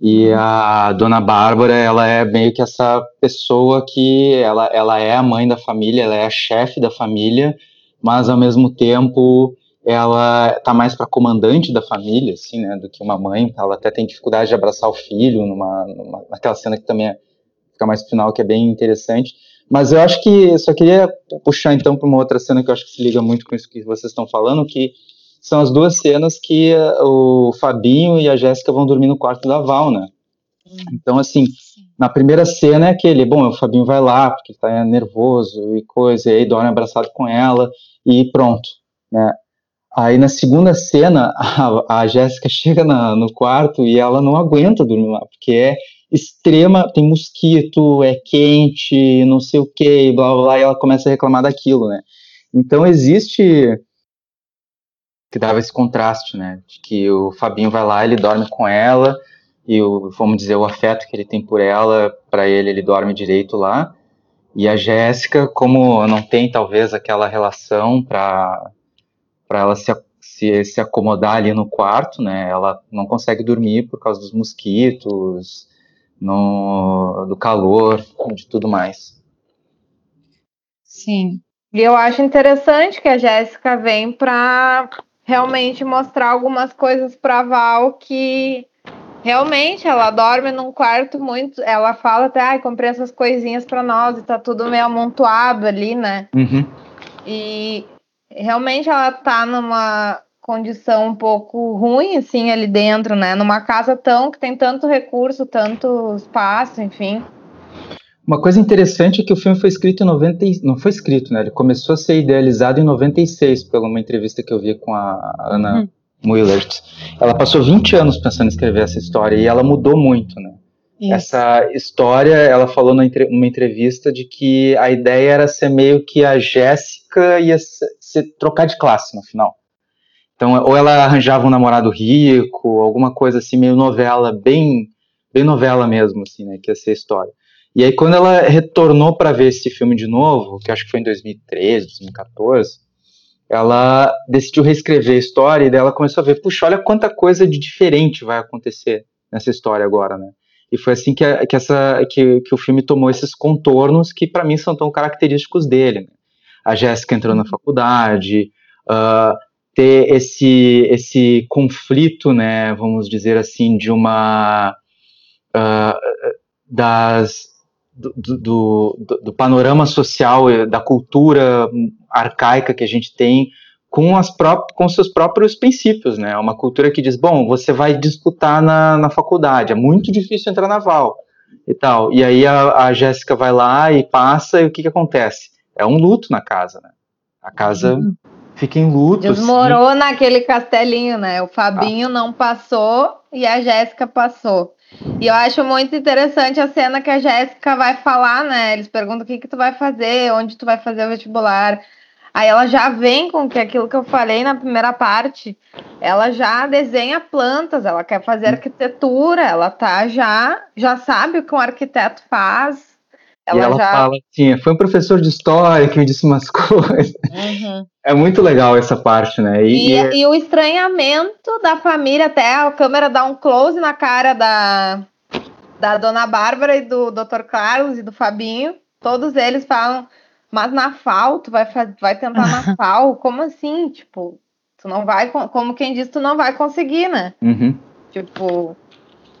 E uhum. a Dona Bárbara, ela é meio que essa pessoa que ela, ela é a mãe da família, ela é a chefe da família, mas ao mesmo tempo ela tá mais para comandante da família, assim, né, do que uma mãe. Ela até tem dificuldade de abraçar o filho, numa, numa naquela cena que também é, fica mais final, que é bem interessante. Mas eu acho que só queria puxar então para uma outra cena que eu acho que se liga muito com isso que vocês estão falando, que são as duas cenas que uh, o Fabinho e a Jéssica vão dormir no quarto da Val, né? Hum. Então, assim, na primeira cena é aquele, bom, o Fabinho vai lá porque está nervoso e coisa, e aí dorme abraçado com ela e pronto, né? Aí na segunda cena, a, a Jéssica chega na, no quarto e ela não aguenta dormir lá, porque é extrema, tem mosquito, é quente, não sei o que, blá blá blá, e ela começa a reclamar daquilo, né? Então existe que dava esse contraste, né? De que o Fabinho vai lá, ele dorme com ela, e o, vamos dizer, o afeto que ele tem por ela, para ele, ele dorme direito lá. E a Jéssica, como não tem talvez aquela relação para ela se, se, se acomodar ali no quarto, né? Ela não consegue dormir por causa dos mosquitos, no, do calor, de tudo mais. Sim. E eu acho interessante que a Jéssica vem para realmente mostrar algumas coisas para Val que realmente ela dorme num quarto muito. Ela fala até, ai, comprei essas coisinhas para nós e tá tudo meio amontoado ali, né? Uhum. E realmente ela tá numa condição um pouco ruim, assim, ali dentro, né? Numa casa tão que tem tanto recurso, tanto espaço, enfim. Uma coisa interessante é que o filme foi escrito em 90, não foi escrito, né? Ele começou a ser idealizado em 96, pela uma entrevista que eu vi com a Ana uhum. Muillert. Ela passou 20 anos pensando em escrever essa história e ela mudou muito, né? Isso. Essa história, ela falou numa entrevista de que a ideia era ser meio que a Jéssica ia se trocar de classe no final. Então, ou ela arranjava um namorado rico, alguma coisa assim, meio novela, bem, bem novela mesmo, assim, né, que ia ser a história. E aí, quando ela retornou para ver esse filme de novo, que acho que foi em 2013, 2014, ela decidiu reescrever a história e daí ela começou a ver, puxa, olha quanta coisa de diferente vai acontecer nessa história agora, né? E foi assim que, a, que, essa, que, que o filme tomou esses contornos que para mim são tão característicos dele. Né? a Jéssica entrou na uhum. faculdade, uh, ter esse, esse conflito, né, vamos dizer assim, de uma uh, das do, do, do, panorama social, da cultura arcaica que a gente tem com, as pró com seus próprios princípios, né? Uma cultura que diz, bom, você vai disputar na, na faculdade, é muito difícil entrar na Val e tal. E aí a, a Jéssica vai lá e passa, e o que, que acontece? é um luto na casa, né? A casa uhum. Fica em luto. Desmorou assim. naquele castelinho, né? O Fabinho ah. não passou e a Jéssica passou. E eu acho muito interessante a cena que a Jéssica vai falar, né? Eles perguntam o que, que tu vai fazer, onde tu vai fazer o vestibular. Aí ela já vem com que aquilo que eu falei na primeira parte, ela já desenha plantas, ela quer fazer arquitetura, ela tá já já sabe o que um arquiteto faz, ela, e ela já... fala assim, foi um professor de história que me disse umas coisas. Uhum. É muito legal essa parte, né? E, e, e, o estranhamento da família, até a câmera dá um close na cara da, da dona Bárbara e do Dr. Carlos e do Fabinho. Todos eles falam, mas na FAO, tu vai, vai tentar na FAO? Como assim? Tipo, tu não vai, como quem diz, tu não vai conseguir, né? Uhum. Tipo,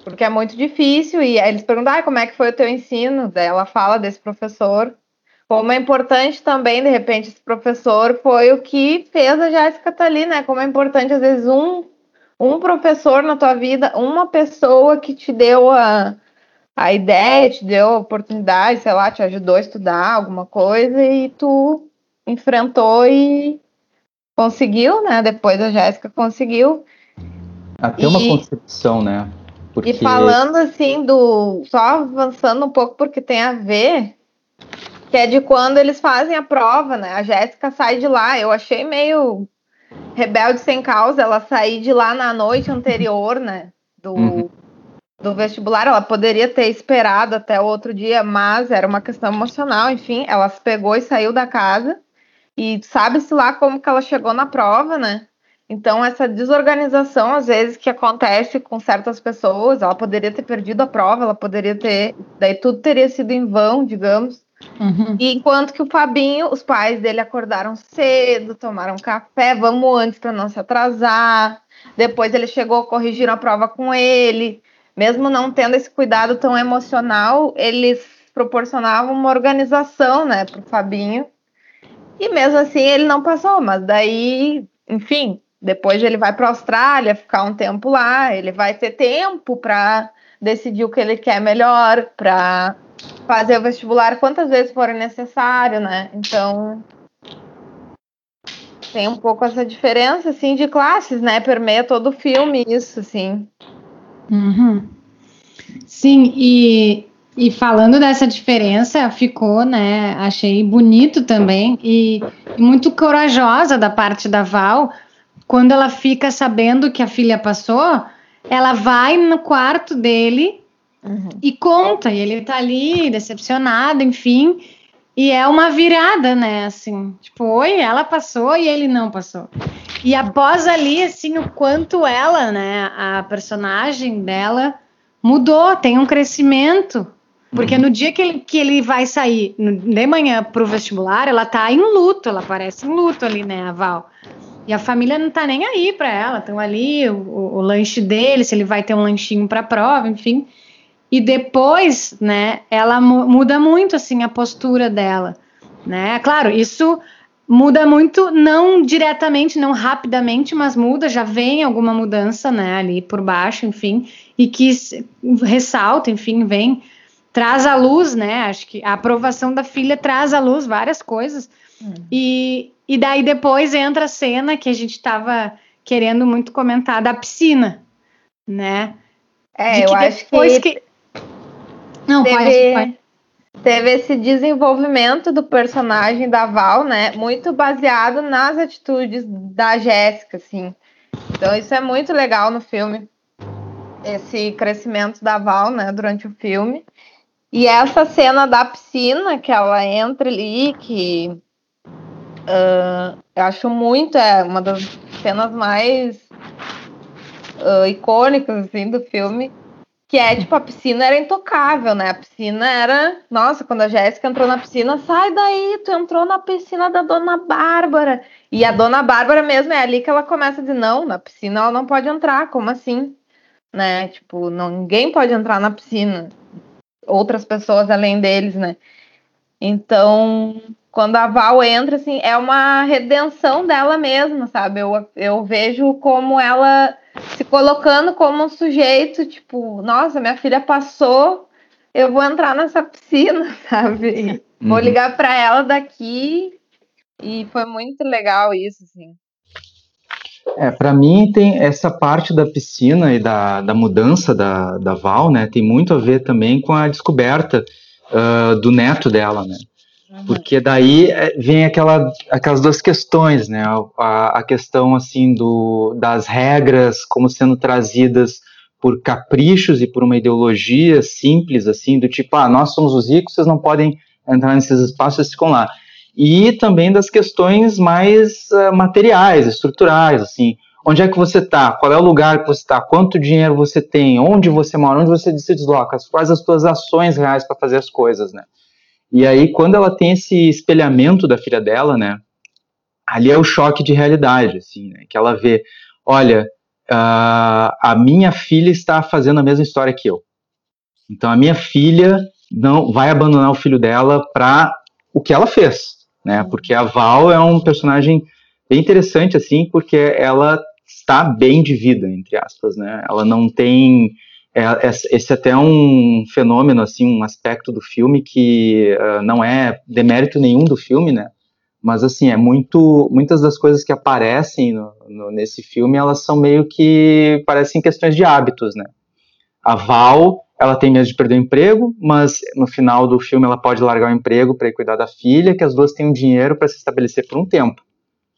porque é muito difícil. E aí eles perguntam, ah, como é que foi o teu ensino? Daí ela fala desse professor. Como é importante também, de repente, esse professor foi o que fez a Jéssica estar tá ali, né? Como é importante, às vezes, um, um professor na tua vida, uma pessoa que te deu a, a ideia, te deu a oportunidade, sei lá, te ajudou a estudar alguma coisa e tu enfrentou e conseguiu, né? Depois a Jéssica conseguiu. Até uma concepção, né? Porque... E falando assim do. Só avançando um pouco, porque tem a ver, que é de quando eles fazem a prova, né? A Jéssica sai de lá. Eu achei meio rebelde sem causa ela sair de lá na noite anterior, né? Do, uhum. do vestibular. Ela poderia ter esperado até o outro dia, mas era uma questão emocional, enfim. Ela se pegou e saiu da casa. E sabe-se lá como que ela chegou na prova, né? Então, essa desorganização, às vezes, que acontece com certas pessoas, ela poderia ter perdido a prova, ela poderia ter. Daí tudo teria sido em vão, digamos. Uhum. E enquanto que o Fabinho, os pais dele acordaram cedo, tomaram café, vamos antes para não se atrasar. Depois ele chegou, corrigiram a prova com ele. Mesmo não tendo esse cuidado tão emocional, eles proporcionavam uma organização, né, para o Fabinho. E mesmo assim ele não passou, mas daí, enfim, depois ele vai para a Austrália, ficar um tempo lá, ele vai ter tempo para decidir o que ele quer melhor, para fazer o vestibular quantas vezes for necessário, né? Então tem um pouco essa diferença assim de classes, né? Permeia todo o filme isso, assim. Uhum. Sim, e, e falando dessa diferença, ficou, né? Achei bonito também e, e muito corajosa da parte da Val quando ela fica sabendo que a filha passou, ela vai no quarto dele uhum. e conta. E ele tá ali, decepcionado, enfim. E é uma virada, né? Assim, tipo, oi, ela passou e ele não passou. E após ali, assim, o quanto ela, né, a personagem dela mudou, tem um crescimento. Porque uhum. no dia que ele, que ele vai sair de manhã pro vestibular, ela tá em luto, ela parece em luto ali, né, a Val. E a família não tá nem aí para ela, estão ali, o, o, o, lanche dele, se ele vai ter um lanchinho para prova, enfim. E depois, né, ela muda muito assim a postura dela, né? Claro, isso muda muito, não diretamente, não rapidamente, mas muda, já vem alguma mudança, né, ali por baixo, enfim, e que ressalta, enfim, vem traz à luz, né? Acho que a aprovação da filha traz à luz várias coisas. Hum. E, e daí depois entra a cena que a gente estava querendo muito comentar da piscina, né? É, eu acho que, que... Não, teve, pode, pode. Teve esse desenvolvimento do personagem da Val, né? Muito baseado nas atitudes da Jéssica, assim. Então isso é muito legal no filme. Esse crescimento da Val, né, durante o filme. E essa cena da piscina que ela entra ali, que Uh, eu acho muito, é uma das cenas mais uh, icônicas assim, do filme, que é tipo, a piscina era intocável, né? A piscina era. Nossa, quando a Jéssica entrou na piscina, sai daí, tu entrou na piscina da dona Bárbara. E a dona Bárbara mesmo é ali que ela começa dizer: não, na piscina ela não pode entrar, como assim? Né? Tipo, ninguém pode entrar na piscina. Outras pessoas além deles, né? Então, quando a Val entra, assim, é uma redenção dela mesma, sabe? Eu, eu vejo como ela se colocando como um sujeito, tipo, nossa, minha filha passou, eu vou entrar nessa piscina, sabe? Uhum. Vou ligar para ela daqui. E foi muito legal isso, assim. É, para mim tem essa parte da piscina e da, da mudança da, da Val, né? Tem muito a ver também com a descoberta uh, do neto dela, né? Porque daí é, vem aquela, aquelas duas questões, né? A, a questão assim do, das regras como sendo trazidas por caprichos e por uma ideologia simples, assim, do tipo, ah, nós somos os ricos, vocês não podem entrar nesses espaços, vocês ficam lá. E também das questões mais uh, materiais, estruturais, assim, onde é que você está, qual é o lugar que você está, quanto dinheiro você tem, onde você mora, onde você se desloca, quais as suas ações reais para fazer as coisas, né? E aí, quando ela tem esse espelhamento da filha dela, né? Ali é o choque de realidade, assim, né? Que ela vê, olha, uh, a minha filha está fazendo a mesma história que eu. Então, a minha filha não vai abandonar o filho dela para o que ela fez, né? Porque a Val é um personagem bem interessante, assim, porque ela está bem de vida, entre aspas, né? Ela não tem é, é esse é até um fenômeno assim, um aspecto do filme que uh, não é demérito nenhum do filme, né? Mas assim é muito, muitas das coisas que aparecem no, no, nesse filme elas são meio que parecem questões de hábitos, né? A Val ela tem medo de perder o emprego, mas no final do filme ela pode largar o emprego para ir cuidar da filha, que as duas têm um dinheiro para se estabelecer por um tempo.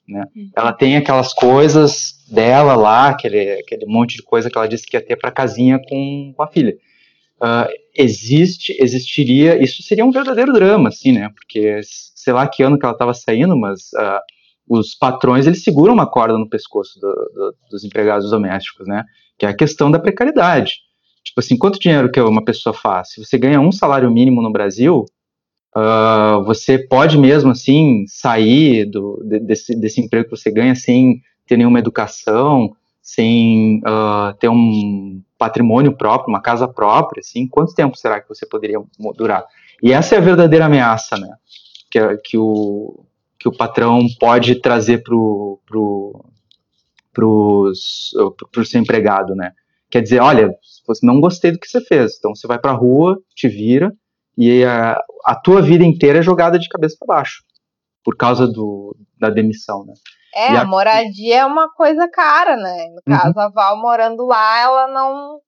Né? Uhum. Ela tem aquelas coisas dela lá, aquele, aquele monte de coisa que ela disse que ia ter para casinha com, com a filha. Uh, existe, existiria, isso seria um verdadeiro drama, assim, né? Porque sei lá que ano que ela estava saindo, mas uh, os patrões eles seguram uma corda no pescoço do, do, dos empregados domésticos, né? Que é a questão da precariedade. Tipo assim, quanto dinheiro que uma pessoa faz? Se você ganha um salário mínimo no Brasil, uh, você pode mesmo assim sair do, desse, desse emprego que você ganha sem ter nenhuma educação, sem uh, ter um patrimônio próprio, uma casa própria, assim, quanto tempo será que você poderia durar? E essa é a verdadeira ameaça, né? Que, que, o, que o patrão pode trazer para o pro, pro seu empregado, né? Quer dizer, olha, você não gostei do que você fez, então você vai para a rua, te vira e a, a tua vida inteira é jogada de cabeça para baixo por causa do, da demissão, né? É, a... a moradia é uma coisa cara, né? No uhum. caso, a Val morando lá, ela não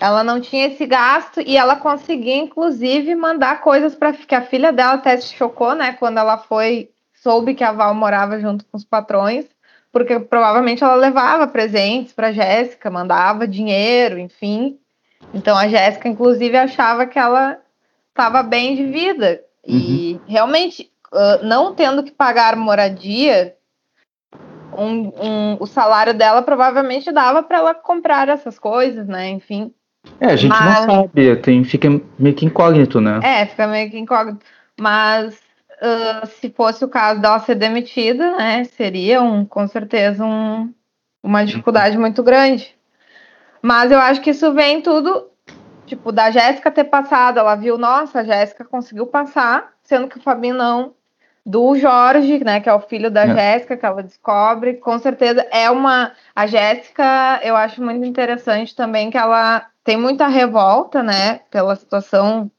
ela não tinha esse gasto e ela conseguia, inclusive, mandar coisas para que a filha dela até se chocou, né? Quando ela foi, soube que a Val morava junto com os patrões porque provavelmente ela levava presentes para Jéssica, mandava dinheiro, enfim. Então a Jéssica, inclusive, achava que ela estava bem de vida. E uhum. realmente, uh, não tendo que pagar moradia, um, um, o salário dela provavelmente dava para ela comprar essas coisas, né? Enfim. É, a gente Mas... não sabe, tem, fica meio que incógnito, né? É, fica meio que incógnito. Mas uh, se fosse o caso dela ser demitida, né, seria um, com certeza um, uma dificuldade muito grande. Mas eu acho que isso vem tudo, tipo, da Jéssica ter passado. Ela viu, nossa, a Jéssica conseguiu passar, sendo que o Fabinho não. Do Jorge, né, que é o filho da é. Jéssica, que ela descobre, com certeza é uma. A Jéssica, eu acho muito interessante também que ela tem muita revolta, né, pela situação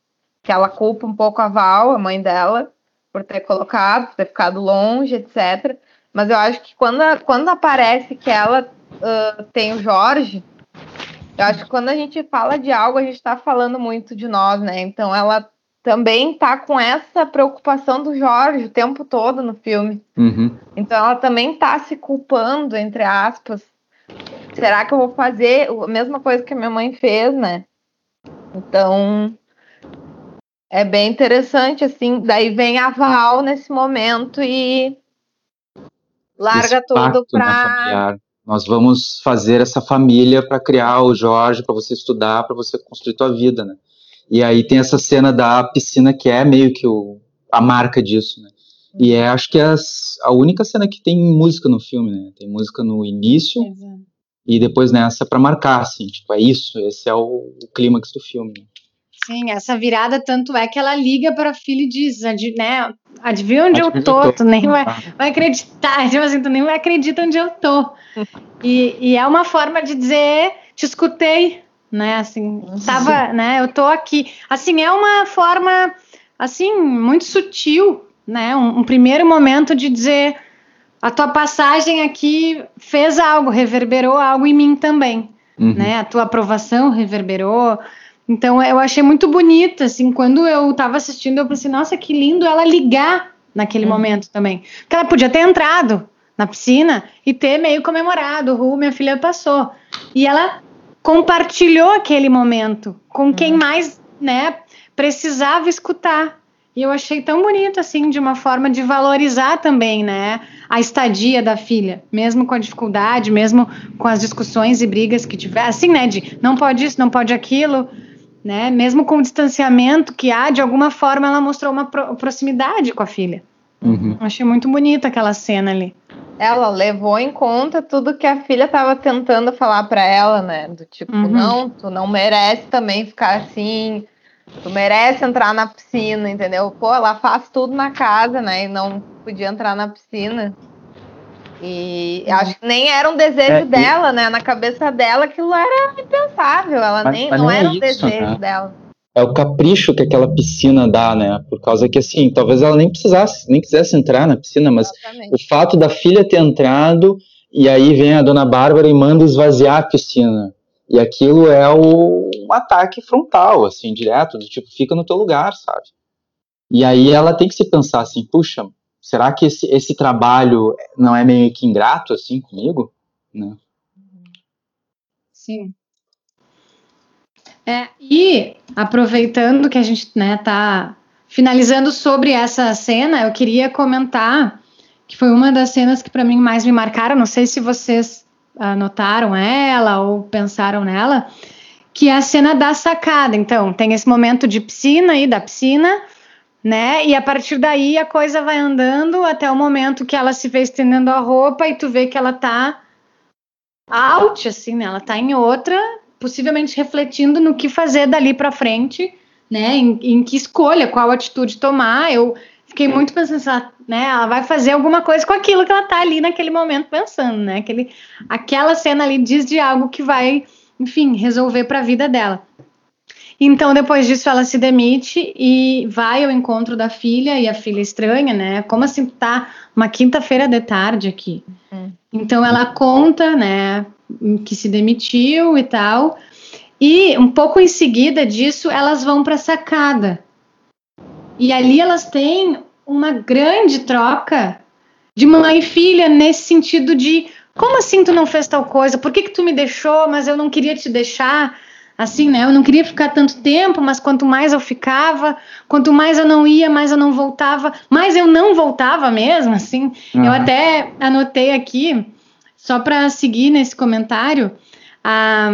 que ela culpa um pouco a Val, a mãe dela, por ter colocado, por ter ficado longe, etc. Mas eu acho que quando, quando aparece que ela uh, tem o Jorge, eu acho que quando a gente fala de algo, a gente está falando muito de nós, né? Então ela também tá com essa preocupação do Jorge o tempo todo no filme. Uhum. Então ela também tá se culpando, entre aspas. Será que eu vou fazer a mesma coisa que a minha mãe fez, né? Então, é bem interessante, assim. Daí vem a Val nesse momento e larga Esse tudo para. Nós vamos fazer essa família para criar o Jorge, para você estudar, para você construir tua vida, né? E aí tem essa cena da piscina que é meio que o, a marca disso, né? E é, acho que é as, a única cena que tem música no filme, né? Tem música no início Exato. e depois nessa para marcar, assim, tipo, é isso, esse é o, o clímax do filme. Né? Sim, essa virada tanto é que ela liga para a filha e diz, né? Adivinha onde eu tô, tu nem vai, vai acreditar, tipo assim, tu nem vai acreditar onde eu tô. E, e é uma forma de dizer, te escutei, né? Assim, tava, né? Eu tô aqui. Assim, é uma forma, assim, muito sutil, né? Um, um primeiro momento de dizer, a tua passagem aqui fez algo, reverberou algo em mim também, uhum. né? A tua aprovação reverberou então eu achei muito bonita, assim, quando eu tava assistindo, eu pensei, nossa, que lindo ela ligar naquele uhum. momento também. Porque ela podia ter entrado na piscina e ter meio comemorado, Ru, minha filha passou. E ela compartilhou aquele momento com quem uhum. mais, né, precisava escutar. E eu achei tão bonito, assim, de uma forma de valorizar também, né, a estadia da filha, mesmo com a dificuldade, mesmo com as discussões e brigas que tiver, assim, né, de não pode isso, não pode aquilo, né? Mesmo com o distanciamento que há, de alguma forma ela mostrou uma pro proximidade com a filha. Uhum. Achei muito bonita aquela cena ali. Ela levou em conta tudo que a filha estava tentando falar para ela, né? Do tipo, uhum. não, tu não merece também ficar assim, tu merece entrar na piscina, entendeu? Pô, ela faz tudo na casa, né? E não podia entrar na piscina. E acho que nem era um desejo é, dela, e... né? Na cabeça dela aquilo era impensável. Ela mas, nem mas não, não é era um isso, desejo né? dela. É o capricho que aquela piscina dá, né? Por causa que, assim, talvez ela nem precisasse, nem quisesse entrar na piscina, mas Exatamente. o fato da filha ter entrado e aí vem a dona Bárbara e manda esvaziar a piscina. E aquilo é o, um ataque frontal, assim, direto, do tipo, fica no teu lugar, sabe? E aí ela tem que se pensar assim, puxa, será que esse, esse trabalho não é meio que ingrato, assim, comigo? Né? Sim. É, e aproveitando que a gente né, tá finalizando sobre essa cena, eu queria comentar que foi uma das cenas que para mim mais me marcaram. Não sei se vocês anotaram ela ou pensaram nela, que é a cena da sacada. Então, tem esse momento de piscina aí, da piscina, né? E a partir daí a coisa vai andando até o momento que ela se vê estendendo a roupa e tu vê que ela tá out, assim, né? Ela tá em outra, possivelmente refletindo no que fazer dali para frente, né? Em, em, que escolha, qual atitude tomar. Eu fiquei muito pensando, né? Ela vai fazer alguma coisa com aquilo que ela tá ali naquele momento pensando, né? Aquele, aquela cena ali diz de algo que vai, enfim, resolver para a vida dela. Então, depois disso, ela se demite e vai ao encontro da filha, e a filha estranha, né? Como assim tá uma quinta-feira de tarde aqui? Uhum. Então, ela conta, né, que se demitiu e tal. E um pouco em seguida disso, elas vão para a sacada. E ali elas têm uma grande troca de mãe e filha nesse sentido de como assim tu não fez tal coisa? Por que, que tu me deixou, mas eu não queria te deixar? Assim, né? Eu não queria ficar tanto tempo, mas quanto mais eu ficava, quanto mais eu não ia, mais eu não voltava, mais eu não voltava mesmo, assim. Uhum. Eu até anotei aqui, só para seguir nesse comentário, a.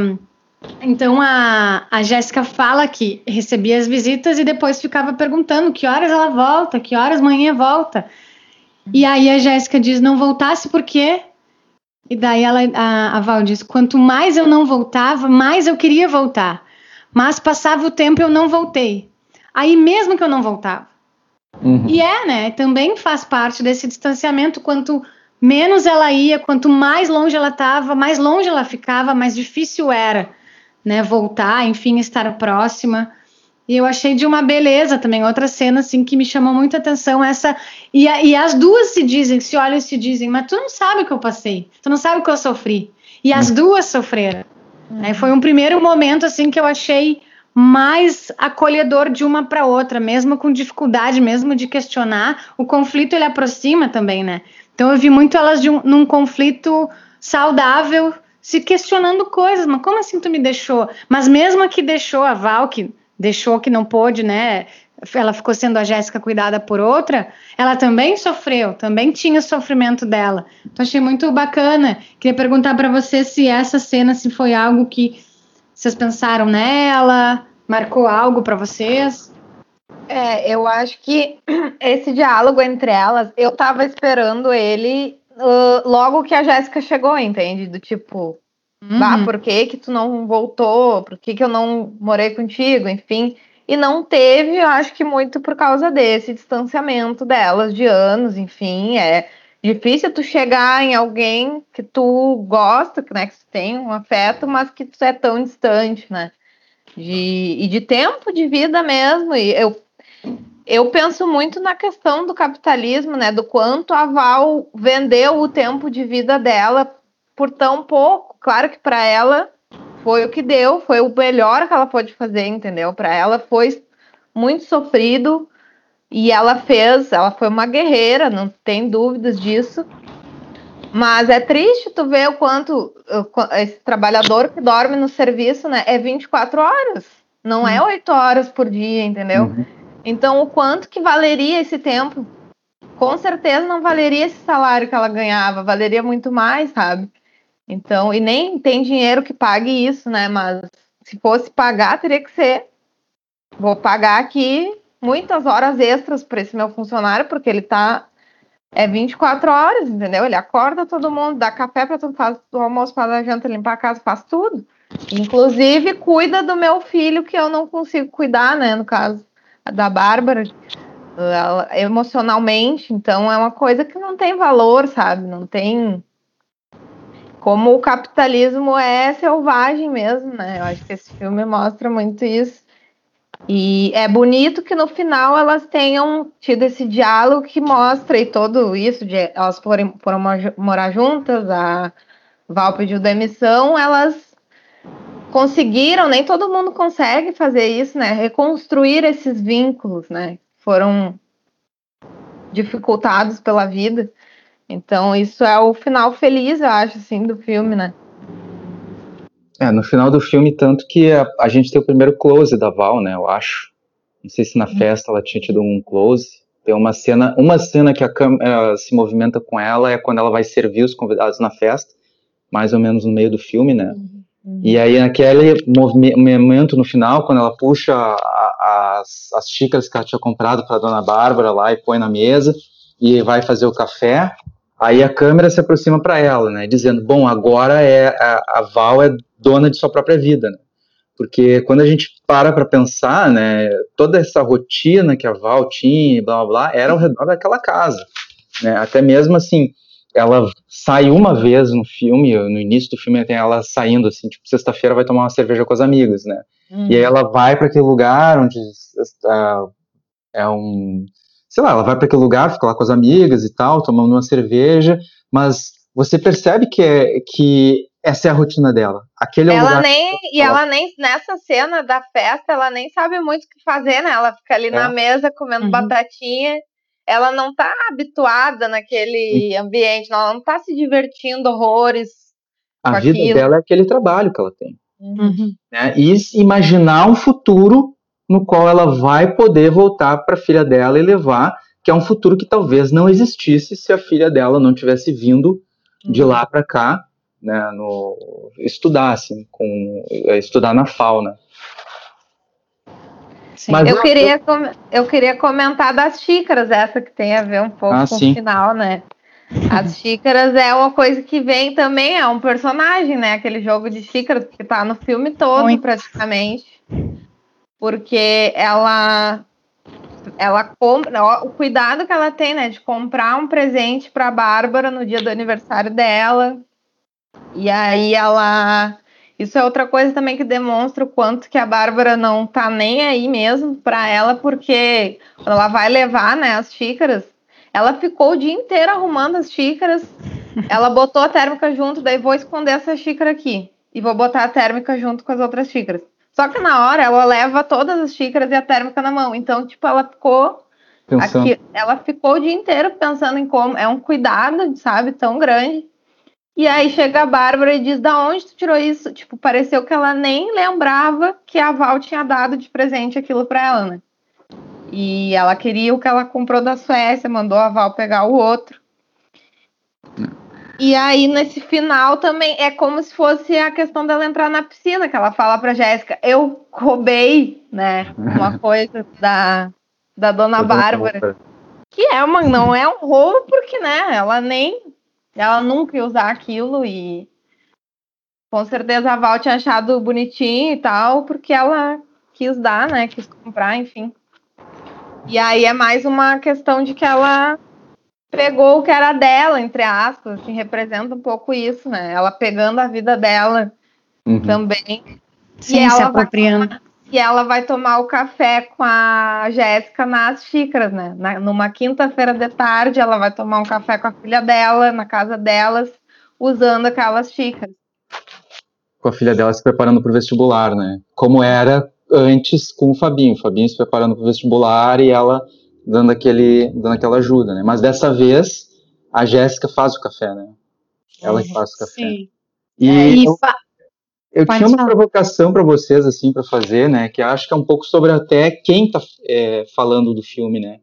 Então a, a Jéssica fala que recebia as visitas e depois ficava perguntando que horas ela volta, que horas manhã volta. E aí a Jéssica diz: não voltasse por quê? E daí ela, a, a Val diz: quanto mais eu não voltava, mais eu queria voltar. Mas passava o tempo e eu não voltei. Aí mesmo que eu não voltava. Uhum. E é, né? Também faz parte desse distanciamento. Quanto menos ela ia, quanto mais longe ela estava, mais longe ela ficava, mais difícil era né, voltar, enfim, estar próxima. E eu achei de uma beleza também, outra cena assim que me chamou muita atenção essa e, a, e as duas se dizem, se olham e se dizem, mas tu não sabe o que eu passei, tu não sabe o que eu sofri. E as duas sofreram. Uhum. Né? Foi um primeiro momento assim que eu achei mais acolhedor de uma para outra, mesmo com dificuldade, mesmo de questionar, o conflito ele aproxima também, né? Então eu vi muito elas de um, num conflito saudável se questionando coisas, mas como assim tu me deixou? Mas mesmo a que deixou a Val, que deixou que não pôde, né? Ela ficou sendo a Jéssica cuidada por outra, ela também sofreu, também tinha o sofrimento dela. Então achei muito bacana. Queria perguntar para você se essa cena se foi algo que vocês pensaram nela, marcou algo para vocês? É, eu acho que esse diálogo entre elas, eu tava esperando ele uh, logo que a Jéssica chegou, entende? Do tipo, uhum. ah, por que que tu não voltou? Por que que eu não morei contigo? Enfim. E não teve, eu acho que muito por causa desse distanciamento delas de anos, enfim, é difícil tu chegar em alguém que tu gosta, né, que tu tem um afeto, mas que tu é tão distante, né? De, e de tempo de vida mesmo. E eu eu penso muito na questão do capitalismo, né? Do quanto a Val vendeu o tempo de vida dela por tão pouco. Claro que para ela foi o que deu, foi o melhor que ela pôde fazer, entendeu? Para ela foi muito sofrido e ela fez, ela foi uma guerreira, não tem dúvidas disso. Mas é triste tu ver o quanto esse trabalhador que dorme no serviço, né, é 24 horas, não é 8 uhum. horas por dia, entendeu? Uhum. Então, o quanto que valeria esse tempo? Com certeza não valeria esse salário que ela ganhava, valeria muito mais, sabe? Então, e nem tem dinheiro que pague isso, né? Mas se fosse pagar, teria que ser. Vou pagar aqui muitas horas extras para esse meu funcionário, porque ele tá. É 24 horas, entendeu? Ele acorda todo mundo, dá café para todo faz o almoço, faz a janta, limpa a casa, faz tudo. Inclusive, cuida do meu filho, que eu não consigo cuidar, né? No caso da Bárbara. ela, emocionalmente, então é uma coisa que não tem valor, sabe? Não tem como o capitalismo é selvagem mesmo, né? Eu acho que esse filme mostra muito isso. E é bonito que no final elas tenham tido esse diálogo que mostra e todo isso, de elas foram, foram morar juntas, a Val pediu demissão, elas conseguiram, nem todo mundo consegue fazer isso, né? Reconstruir esses vínculos, né? Foram dificultados pela vida. Então, isso é o final feliz, eu acho, assim, do filme, né? É, no final do filme, tanto que a, a gente tem o primeiro close da Val, né, eu acho. Não sei se na uhum. festa ela tinha tido um close. Tem uma cena, uma cena que a câmera se movimenta com ela é quando ela vai servir os convidados na festa, mais ou menos no meio do filme, né? Uhum. E aí naquele momento no final, quando ela puxa a, a, as, as xícaras que ela tinha comprado para Dona Bárbara lá e põe na mesa e vai fazer o café, Aí a câmera se aproxima para ela, né, dizendo: bom, agora é a, a, Val é dona de sua própria vida, né? Porque quando a gente para para pensar, né, toda essa rotina que a Val tinha, blá blá blá, era ao redor daquela casa, né? Até mesmo assim, ela sai uma vez no filme, no início do filme tem ela saindo assim, tipo, sexta-feira vai tomar uma cerveja com as amigas, né? Hum. E aí ela vai para aquele lugar onde uh, é um sei lá, ela vai para aquele lugar, fica lá com as amigas e tal, tomando uma cerveja, mas você percebe que é que essa é a rotina dela. Aquele ela é lugar nem e ela... ela nem nessa cena da festa, ela nem sabe muito o que fazer, né? Ela fica ali é. na mesa comendo uhum. batatinha. Ela não tá habituada naquele uhum. ambiente, ela não tá se divertindo horrores. A vida aquilo. dela é aquele trabalho que ela tem. Uhum. Né? E imaginar um futuro no qual ela vai poder voltar para a filha dela e levar, que é um futuro que talvez não existisse se a filha dela não tivesse vindo de lá para cá, né, no, estudar, assim, com, é, estudar na fauna. Mas eu, queria, eu queria comentar das xícaras, essa que tem a ver um pouco ah, com sim. o final, né? As xícaras é uma coisa que vem também, é um personagem, né? Aquele jogo de xícaras que tá no filme todo, Muito. praticamente porque ela ela compra o cuidado que ela tem, né, de comprar um presente para Bárbara no dia do aniversário dela. E aí ela isso é outra coisa também que demonstra o quanto que a Bárbara não tá nem aí mesmo para ela, porque quando ela vai levar, né, as xícaras, ela ficou o dia inteiro arrumando as xícaras. Ela botou a térmica junto, daí vou esconder essa xícara aqui e vou botar a térmica junto com as outras xícaras. Só que na hora ela leva todas as xícaras e a térmica na mão. Então, tipo, ela ficou. Aqui, ela ficou o dia inteiro pensando em como. É um cuidado, sabe, tão grande. E aí chega a Bárbara e diz: Da onde tu tirou isso? Tipo, pareceu que ela nem lembrava que a Val tinha dado de presente aquilo pra ela, né? E ela queria o que ela comprou da Suécia, mandou a Val pegar o outro. E aí, nesse final também, é como se fosse a questão dela entrar na piscina, que ela fala pra Jéssica, eu roubei, né, uma coisa da, da dona Bárbara. Que é uma, não é um roubo, porque, né, ela nem, ela nunca ia usar aquilo e com certeza a Val tinha achado bonitinho e tal, porque ela quis dar, né, quis comprar, enfim. E aí é mais uma questão de que ela pegou o que era dela, entre aspas, assim, representa um pouco isso, né? Ela pegando a vida dela uhum. também. Sim, e se apropriando. Tomar, e ela vai tomar o café com a Jéssica nas xícaras, né? Na, numa quinta-feira de tarde, ela vai tomar um café com a filha dela, na casa delas, usando aquelas xícaras. Com a filha dela se preparando para o vestibular, né? Como era antes com o Fabinho. O Fabinho se preparando para o vestibular e ela dando, aquele, dando aquela ajuda, né? Mas dessa vez, a Jéssica faz o café, né? Ela que faz o café. Sim. E, é, e eu, eu tinha uma provocação para vocês, assim, para fazer, né? Que acho que é um pouco sobre até quem tá é, falando do filme, né?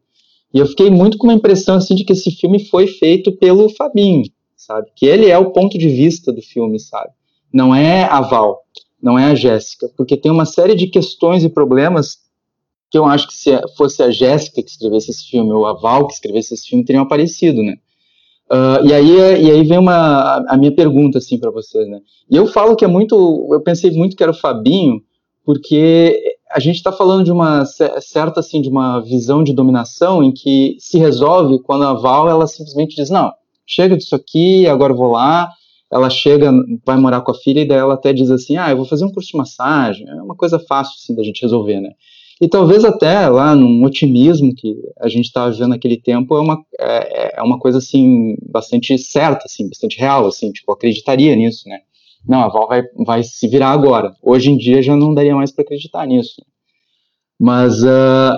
E eu fiquei muito com uma impressão, assim, de que esse filme foi feito pelo Fabinho, sabe? Que ele é o ponto de vista do filme, sabe? Não é a Val, não é a Jéssica, porque tem uma série de questões e problemas que eu acho que se fosse a Jéssica que escrevesse esse filme, ou a Val que escrevesse esse filme, teriam aparecido, né? Uh, e, aí, e aí vem uma, a minha pergunta, assim, para vocês, né? E eu falo que é muito, eu pensei muito que era o Fabinho, porque a gente está falando de uma certa assim de uma visão de dominação em que se resolve quando a Val ela simplesmente diz não chega disso aqui agora vou lá ela chega vai morar com a filha e daí ela até diz assim ah eu vou fazer um curso de massagem é uma coisa fácil assim da gente resolver né e talvez até lá num otimismo que a gente estava vivendo naquele tempo é uma é, é uma coisa assim bastante certa assim bastante real assim tipo acreditaria nisso né não, a Val vai, vai se virar agora. Hoje em dia já não daria mais para acreditar nisso. Mas uh,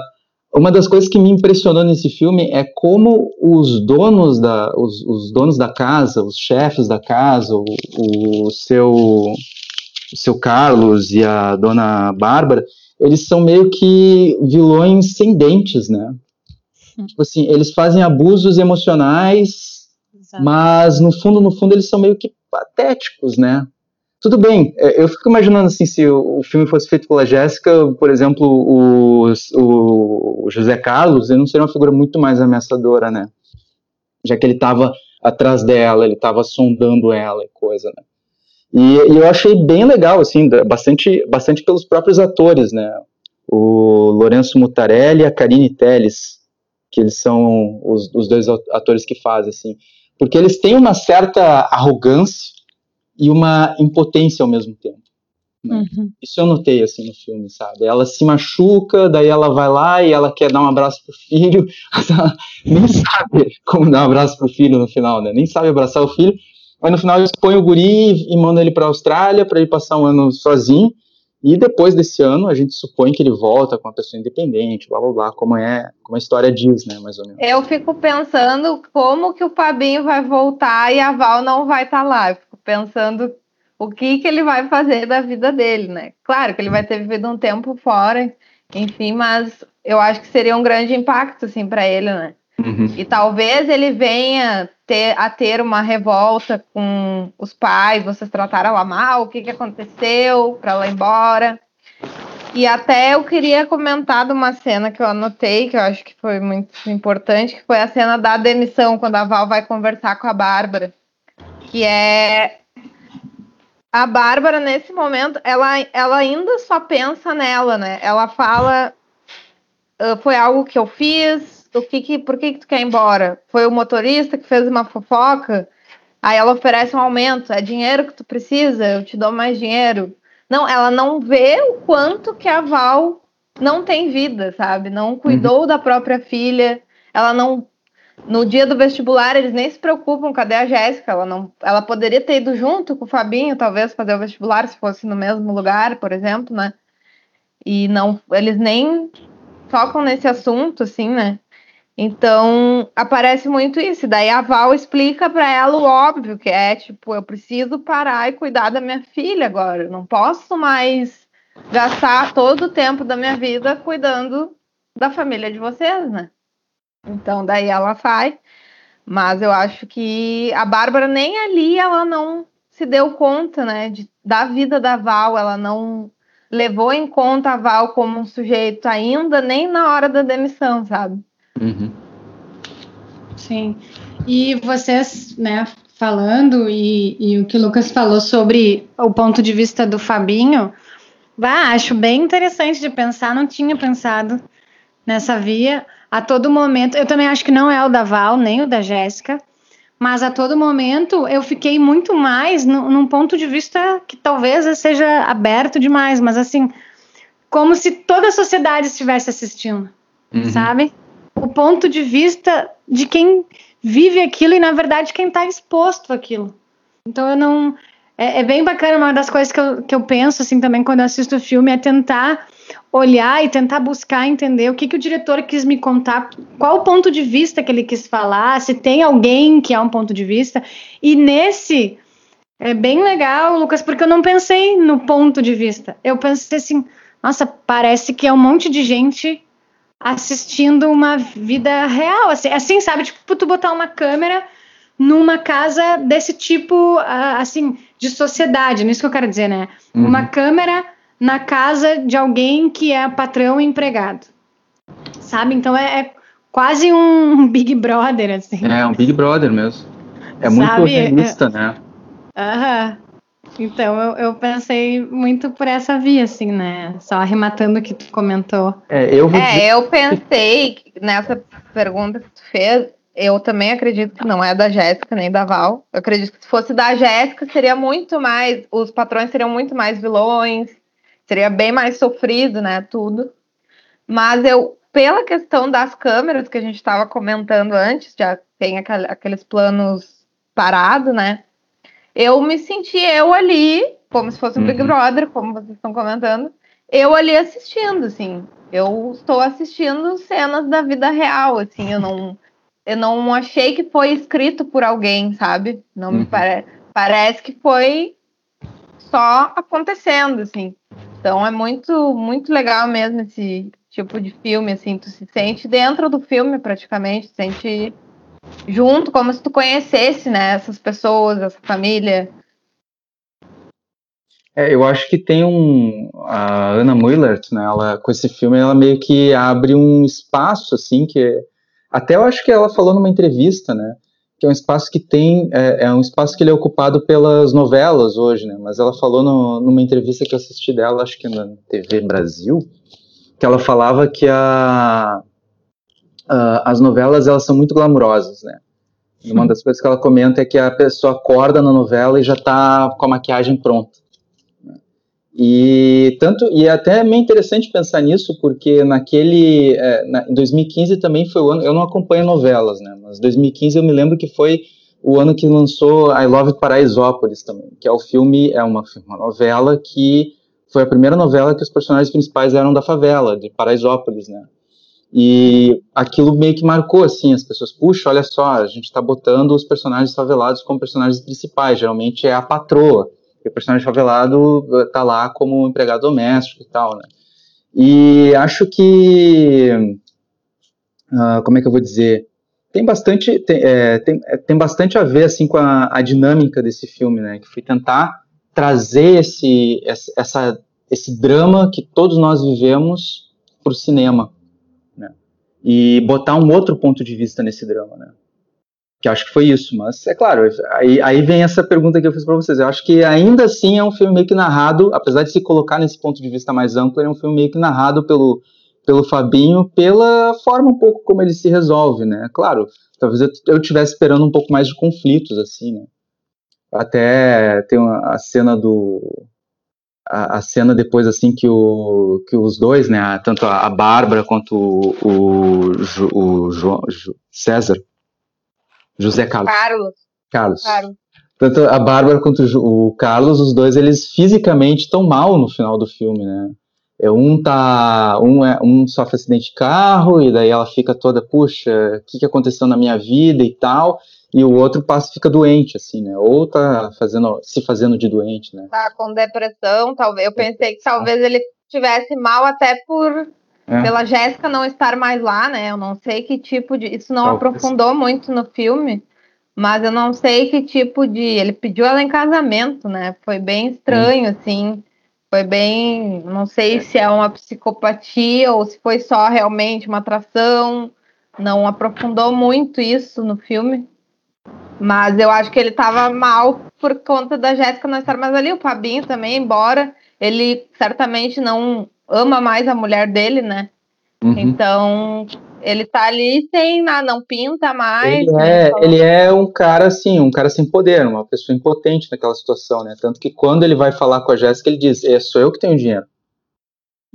uma das coisas que me impressionou nesse filme é como os donos da, os, os donos da casa, os chefes da casa, o, o, seu, o seu Carlos e a dona Bárbara, eles são meio que vilões sem dentes, né? Tipo assim, eles fazem abusos emocionais, Exato. mas no fundo, no fundo, eles são meio que patéticos, né? Tudo bem, é, eu fico imaginando assim, se o filme fosse feito pela Jéssica, por exemplo, o, o, José Carlos, ele não seria uma figura muito mais ameaçadora, né? Já que ele estava atrás dela, ele estava sondando ela e coisa, né? E, e, eu achei bem legal, assim, bastante, bastante pelos próprios atores, né? O Lourenço Mutarelli e a Karine Telles, que eles são os, os dois atores que fazem, assim. Porque eles têm uma certa arrogância, e uma impotência ao mesmo tempo. Né? Uhum. Isso eu notei assim no filme, sabe? Ela se machuca, daí ela vai lá e ela quer dar um abraço pro filho, nem sabe como dar um abraço pro filho no final, né? Nem sabe abraçar o filho. Aí no final eles põem o guri e mandam ele para a Austrália para ele passar um ano sozinho. E depois desse ano, a gente supõe que ele volta com uma pessoa independente, blá blá blá, como é, como a história diz, né, mais ou menos. Eu fico pensando como que o Pabinho vai voltar e a Val não vai estar tá lá. Eu fico pensando o que que ele vai fazer da vida dele, né? Claro que ele vai ter vivido um tempo fora, enfim, mas eu acho que seria um grande impacto, assim, para ele, né? Uhum. E talvez ele venha ter, a ter uma revolta com os pais, vocês trataram ela mal, o que, que aconteceu para ela ir embora. E até eu queria comentar de uma cena que eu anotei, que eu acho que foi muito importante, que foi a cena da demissão, quando a Val vai conversar com a Bárbara. Que é. A Bárbara, nesse momento, ela, ela ainda só pensa nela, né? Ela fala. Uh, foi algo que eu fiz, o que que, por que que tu quer ir embora? Foi o motorista que fez uma fofoca? Aí ela oferece um aumento, é dinheiro que tu precisa, eu te dou mais dinheiro. Não, ela não vê o quanto que a Val não tem vida, sabe? Não cuidou uhum. da própria filha, ela não no dia do vestibular eles nem se preocupam, cadê a Jéssica? Ela não, ela poderia ter ido junto com o Fabinho, talvez fazer o vestibular se fosse no mesmo lugar, por exemplo, né? E não, eles nem tocam nesse assunto assim, né? Então, aparece muito isso. Daí a Val explica para ela o óbvio, que é tipo, eu preciso parar e cuidar da minha filha agora. Eu não posso mais gastar todo o tempo da minha vida cuidando da família de vocês, né? Então, daí ela sai. Mas eu acho que a Bárbara nem ali ela não se deu conta, né, de, da vida da Val, ela não levou em conta a Val como um sujeito ainda, nem na hora da demissão, sabe? Uhum. Sim. E vocês, né, falando, e, e, o que o Lucas falou sobre o ponto de vista do Fabinho, bah, acho bem interessante de pensar, não tinha pensado nessa via. A todo momento, eu também acho que não é o da Val, nem o da Jéssica, mas a todo momento eu fiquei muito mais no, num ponto de vista que talvez seja aberto demais, mas assim, como se toda a sociedade estivesse assistindo, uhum. sabe? O ponto de vista de quem vive aquilo e, na verdade, quem está exposto àquilo. Então, eu não. É, é, bem bacana, uma das coisas que eu, que eu penso, assim, também quando assisto o filme, é tentar olhar e tentar buscar entender o que, que o diretor quis me contar, qual o ponto de vista que ele quis falar, se tem alguém que é um ponto de vista. E nesse. É bem legal, Lucas, porque eu não pensei no ponto de vista. Eu pensei assim, nossa, parece que é um monte de gente assistindo uma vida real, assim, assim, sabe? Tipo, tu botar uma câmera numa casa desse tipo, assim, de sociedade, nisso que eu quero dizer, né? Uhum. Uma câmera na casa de alguém que é patrão e empregado, sabe? Então é, é quase um Big Brother, assim. É, um Big Brother mesmo. É muito realista, é, né? Aham. Então eu, eu, pensei muito por essa via, assim, né? Só arrematando o que tu comentou. É, eu, vou... é, eu pensei nessa pergunta que tu fez, eu também acredito que não é da Jéssica nem da Val. Eu acredito que se fosse da Jéssica, seria muito mais. Os patrões seriam muito mais vilões, seria bem mais sofrido, né? Tudo. Mas eu, pela questão das câmeras que a gente estava comentando antes, já tem aqueles planos parados, né? Eu me senti eu ali, como se fosse um Big uhum. Brother, como vocês estão comentando, eu ali assistindo, assim. Eu estou assistindo cenas da vida real, assim, eu não eu não achei que foi escrito por alguém, sabe? Não me uhum. parece. Parece que foi só acontecendo, assim. Então é muito, muito legal mesmo esse tipo de filme, assim, tu se sente dentro do filme praticamente, sente junto, como se tu conhecesse, né, essas pessoas, essa família. É, eu acho que tem um a Ana Mullert, né, ela com esse filme ela meio que abre um espaço assim que é até eu acho que ela falou numa entrevista, né? Que é um espaço que tem. É, é um espaço que ele é ocupado pelas novelas hoje, né? Mas ela falou no, numa entrevista que eu assisti dela, acho que na TV Brasil, que ela falava que a, a, as novelas elas são muito glamurosas, né? E uma das coisas que ela comenta é que a pessoa acorda na novela e já está com a maquiagem pronta. E tanto e é até meio interessante pensar nisso porque naquele é, na, em 2015 também foi o ano eu não acompanho novelas né mas 2015 eu me lembro que foi o ano que lançou I Love Paraisópolis também que é o filme é uma, uma novela que foi a primeira novela que os personagens principais eram da favela de Paraisópolis né e aquilo meio que marcou assim as pessoas puxa olha só a gente está botando os personagens favelados como personagens principais geralmente é a patroa o personagem favelado tá lá como empregado doméstico e tal, né? E acho que, uh, como é que eu vou dizer, tem bastante, tem, é, tem, é, tem bastante a ver assim com a, a, dinâmica desse filme, né? Que foi tentar trazer esse, essa, esse drama que todos nós vivemos para o cinema? E botar um outro ponto de vista nesse drama, né? Que acho que foi isso, mas é claro, aí, aí vem essa pergunta que eu fiz para vocês. Eu acho que ainda assim é um filme meio que narrado, apesar de se colocar nesse ponto de vista mais amplo, é um filme meio que narrado pelo, pelo Fabinho, pela forma um pouco como ele se resolve, né? Claro, talvez eu, eu tivesse esperando um pouco mais de conflitos, assim, né? Até tem uma, a cena do. A, a, cena depois, assim, que, o, que os dois, né? Tanto a, a Bárbara quanto o, o, o, o César José Carlos. Carlos. Carlos. Carlos. Tanto a Bárbara quanto o Carlos, os dois, eles fisicamente estão mal no final do filme, né? É, um tá, um, é, um sofre acidente de carro e daí ela fica toda, puxa, o que, que aconteceu na minha vida e tal, e o outro passa fica doente, assim, né? Ou tá fazendo, se fazendo de doente, né? Tá com depressão, talvez. Eu pensei que talvez ele tivesse mal até por é. Pela Jéssica não estar mais lá, né? Eu não sei que tipo de. Isso não Talvez. aprofundou muito no filme, mas eu não sei que tipo de. Ele pediu ela em casamento, né? Foi bem estranho, hum. assim. Foi bem. Não sei é. se é uma psicopatia ou se foi só realmente uma atração. Não aprofundou muito isso no filme. Mas eu acho que ele estava mal por conta da Jéssica não estar mais ali. O Fabinho também, embora ele certamente não ama mais a mulher dele, né? Uhum. Então, ele tá ali sem nada, não pinta mais. Ele né? é, ele é um cara assim, um cara sem poder, uma pessoa impotente naquela situação, né? Tanto que quando ele vai falar com a Jéssica, ele diz: é, sou eu que tenho dinheiro.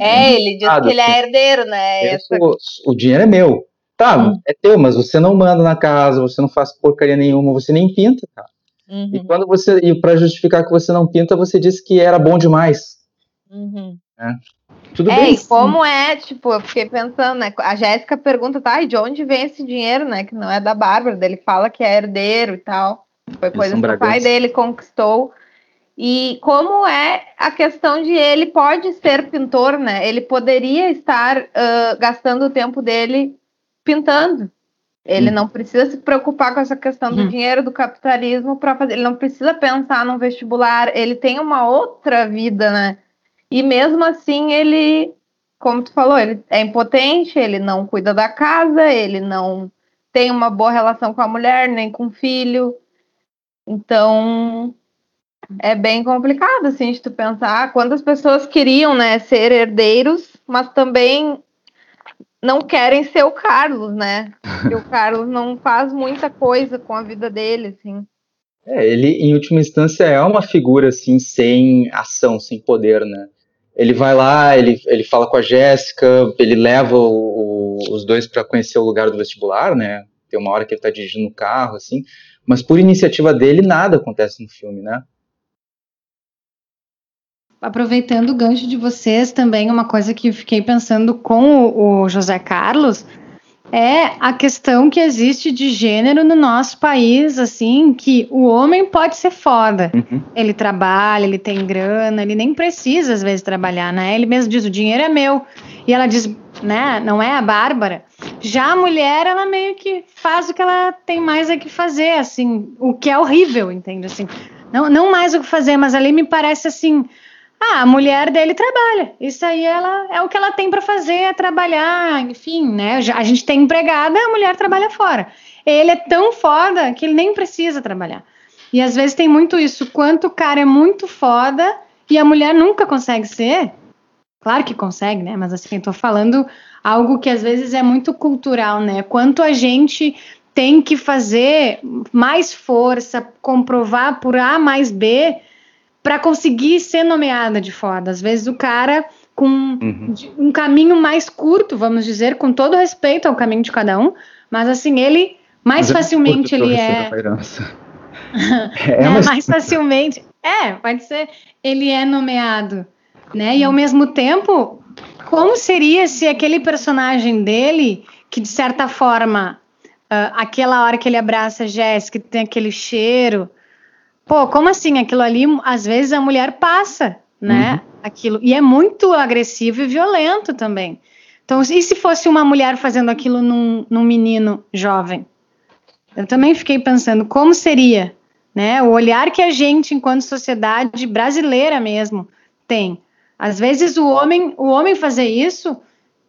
É, ele diz que ele é herdeiro, né? Sou, o dinheiro é meu. Tá, uhum. é teu, mas você não manda na casa, você não faz porcaria nenhuma, você nem pinta, cara. Uhum. E quando você, e para justificar que você não pinta, você diz que era bom demais. Uhum. É. Tudo é, bem. E como é, tipo, eu fiquei pensando, né? A Jéssica pergunta, tá, e de onde vem esse dinheiro, né? Que não é da Bárbara, ele fala que é herdeiro e tal. Foi coisa que o pai dele conquistou. E como é a questão de ele pode ser pintor, né? Ele poderia estar uh, gastando o tempo dele pintando. Ele hum. não precisa se preocupar com essa questão do hum. dinheiro, do capitalismo para fazer. Ele não precisa pensar no vestibular. Ele tem uma outra vida, né? E mesmo assim, ele, como tu falou, ele é impotente, ele não cuida da casa, ele não tem uma boa relação com a mulher, nem com o filho. Então, é bem complicado, assim, de tu pensar quantas pessoas queriam, né, ser herdeiros, mas também não querem ser o Carlos, né? Porque o Carlos não faz muita coisa com a vida dele, assim. É, ele, em última instância, é uma figura, assim, sem ação, sem poder, né? Ele vai lá, ele, ele fala com a Jéssica, ele leva o, o, os dois para conhecer o lugar do vestibular, né? Tem uma hora que ele tá dirigindo o carro, assim. Mas por iniciativa dele, nada acontece no filme, né? Aproveitando o gancho de vocês também, uma coisa que fiquei pensando com o, o José Carlos é a questão que existe de gênero no nosso país, assim, que o homem pode ser foda. Uhum. Ele trabalha, ele tem grana, ele nem precisa às vezes trabalhar, né? Ele mesmo diz: o dinheiro é meu. E ela diz, né? Não é a Bárbara. Já a mulher, ela meio que faz o que ela tem mais a que fazer, assim, o que é horrível, entende? Assim, não, não mais o que fazer, mas ali me parece assim ah, a mulher dele trabalha. Isso aí ela é o que ela tem para fazer, é trabalhar, enfim, né? A gente tem empregada, a mulher trabalha fora. Ele é tão foda que ele nem precisa trabalhar. E às vezes tem muito isso, quanto o cara é muito foda e a mulher nunca consegue ser. Claro que consegue, né? Mas assim, tô falando algo que às vezes é muito cultural, né? Quanto a gente tem que fazer mais força, comprovar por A mais B para conseguir ser nomeada de foda. Às vezes o cara com uhum. um caminho mais curto, vamos dizer, com todo respeito ao caminho de cada um, mas assim, ele mais mas facilmente ele é é, é mais facilmente. É, pode ser, ele é nomeado, né? E ao mesmo tempo, como seria se aquele personagem dele, que de certa forma, uh, aquela hora que ele abraça a Jéssica, tem aquele cheiro, Pô, como assim? Aquilo ali, às vezes a mulher passa, né? Uhum. Aquilo. E é muito agressivo e violento também. Então, e se fosse uma mulher fazendo aquilo num, num menino jovem? Eu também fiquei pensando como seria, né? O olhar que a gente, enquanto sociedade brasileira mesmo, tem. Às vezes o homem, o homem fazer isso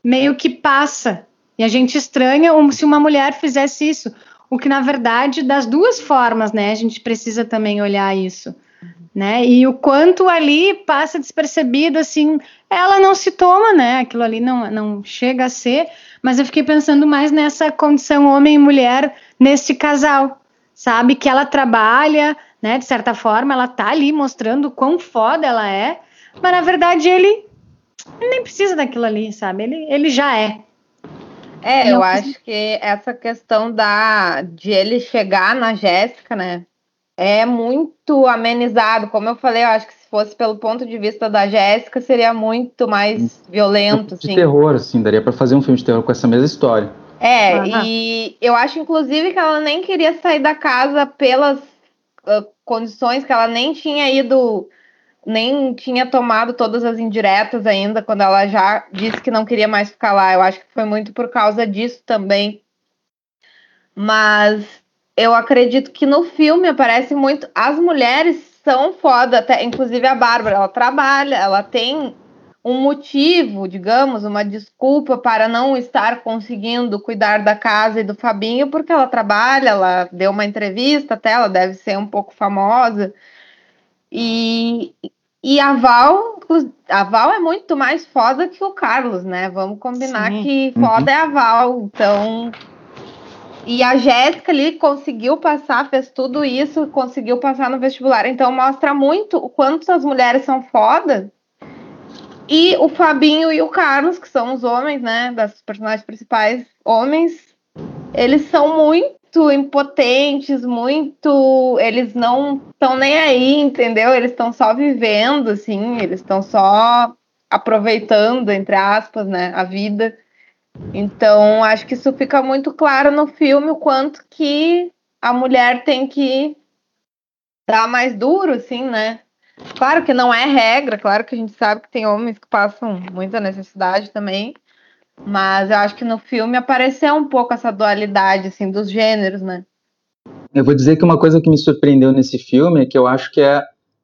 meio que passa. E a gente estranha se uma mulher fizesse isso o que na verdade das duas formas, né? A gente precisa também olhar isso, né? E o quanto ali passa despercebido, assim, ela não se toma, né? Aquilo ali não, não chega a ser, mas eu fiquei pensando mais nessa condição homem e mulher neste casal, sabe? Que ela trabalha, né? De certa forma, ela tá ali mostrando quão foda ela é, mas na verdade ele nem precisa daquilo ali, sabe? Ele, ele já é. É, eu acho que essa questão da de ele chegar na Jéssica, né? É muito amenizado. Como eu falei, eu acho que se fosse pelo ponto de vista da Jéssica, seria muito mais violento. De assim. terror, assim, daria para fazer um filme de terror com essa mesma história. É, e eu acho, inclusive, que ela nem queria sair da casa pelas uh, condições que ela nem tinha ido nem tinha tomado todas as indiretas ainda, quando ela já disse que não queria mais ficar lá. Eu acho que foi muito por causa disso também. Mas eu acredito que no filme aparece muito. As mulheres são foda, até, inclusive a Bárbara, ela trabalha, ela tem um motivo, digamos, uma desculpa para não estar conseguindo cuidar da casa e do Fabinho, porque ela trabalha, ela deu uma entrevista até, ela deve ser um pouco famosa. E, e a Val, a Val é muito mais foda que o Carlos, né? Vamos combinar Sim. que foda uhum. é a Val. Então. E a Jéssica ali conseguiu passar, fez tudo isso, conseguiu passar no vestibular. Então mostra muito o quanto as mulheres são fodas. E o Fabinho e o Carlos, que são os homens, né? Das personagens principais, homens, eles são muito muito impotentes, muito. Eles não estão nem aí, entendeu? Eles estão só vivendo, assim, eles estão só aproveitando, entre aspas, né, a vida. Então, acho que isso fica muito claro no filme, o quanto que a mulher tem que dar mais duro, assim, né? Claro que não é regra, claro que a gente sabe que tem homens que passam muita necessidade também, mas eu acho que no filme apareceu um pouco essa dualidade, assim, dos gêneros, né? Eu vou dizer que uma coisa que me surpreendeu nesse filme é que eu acho que é,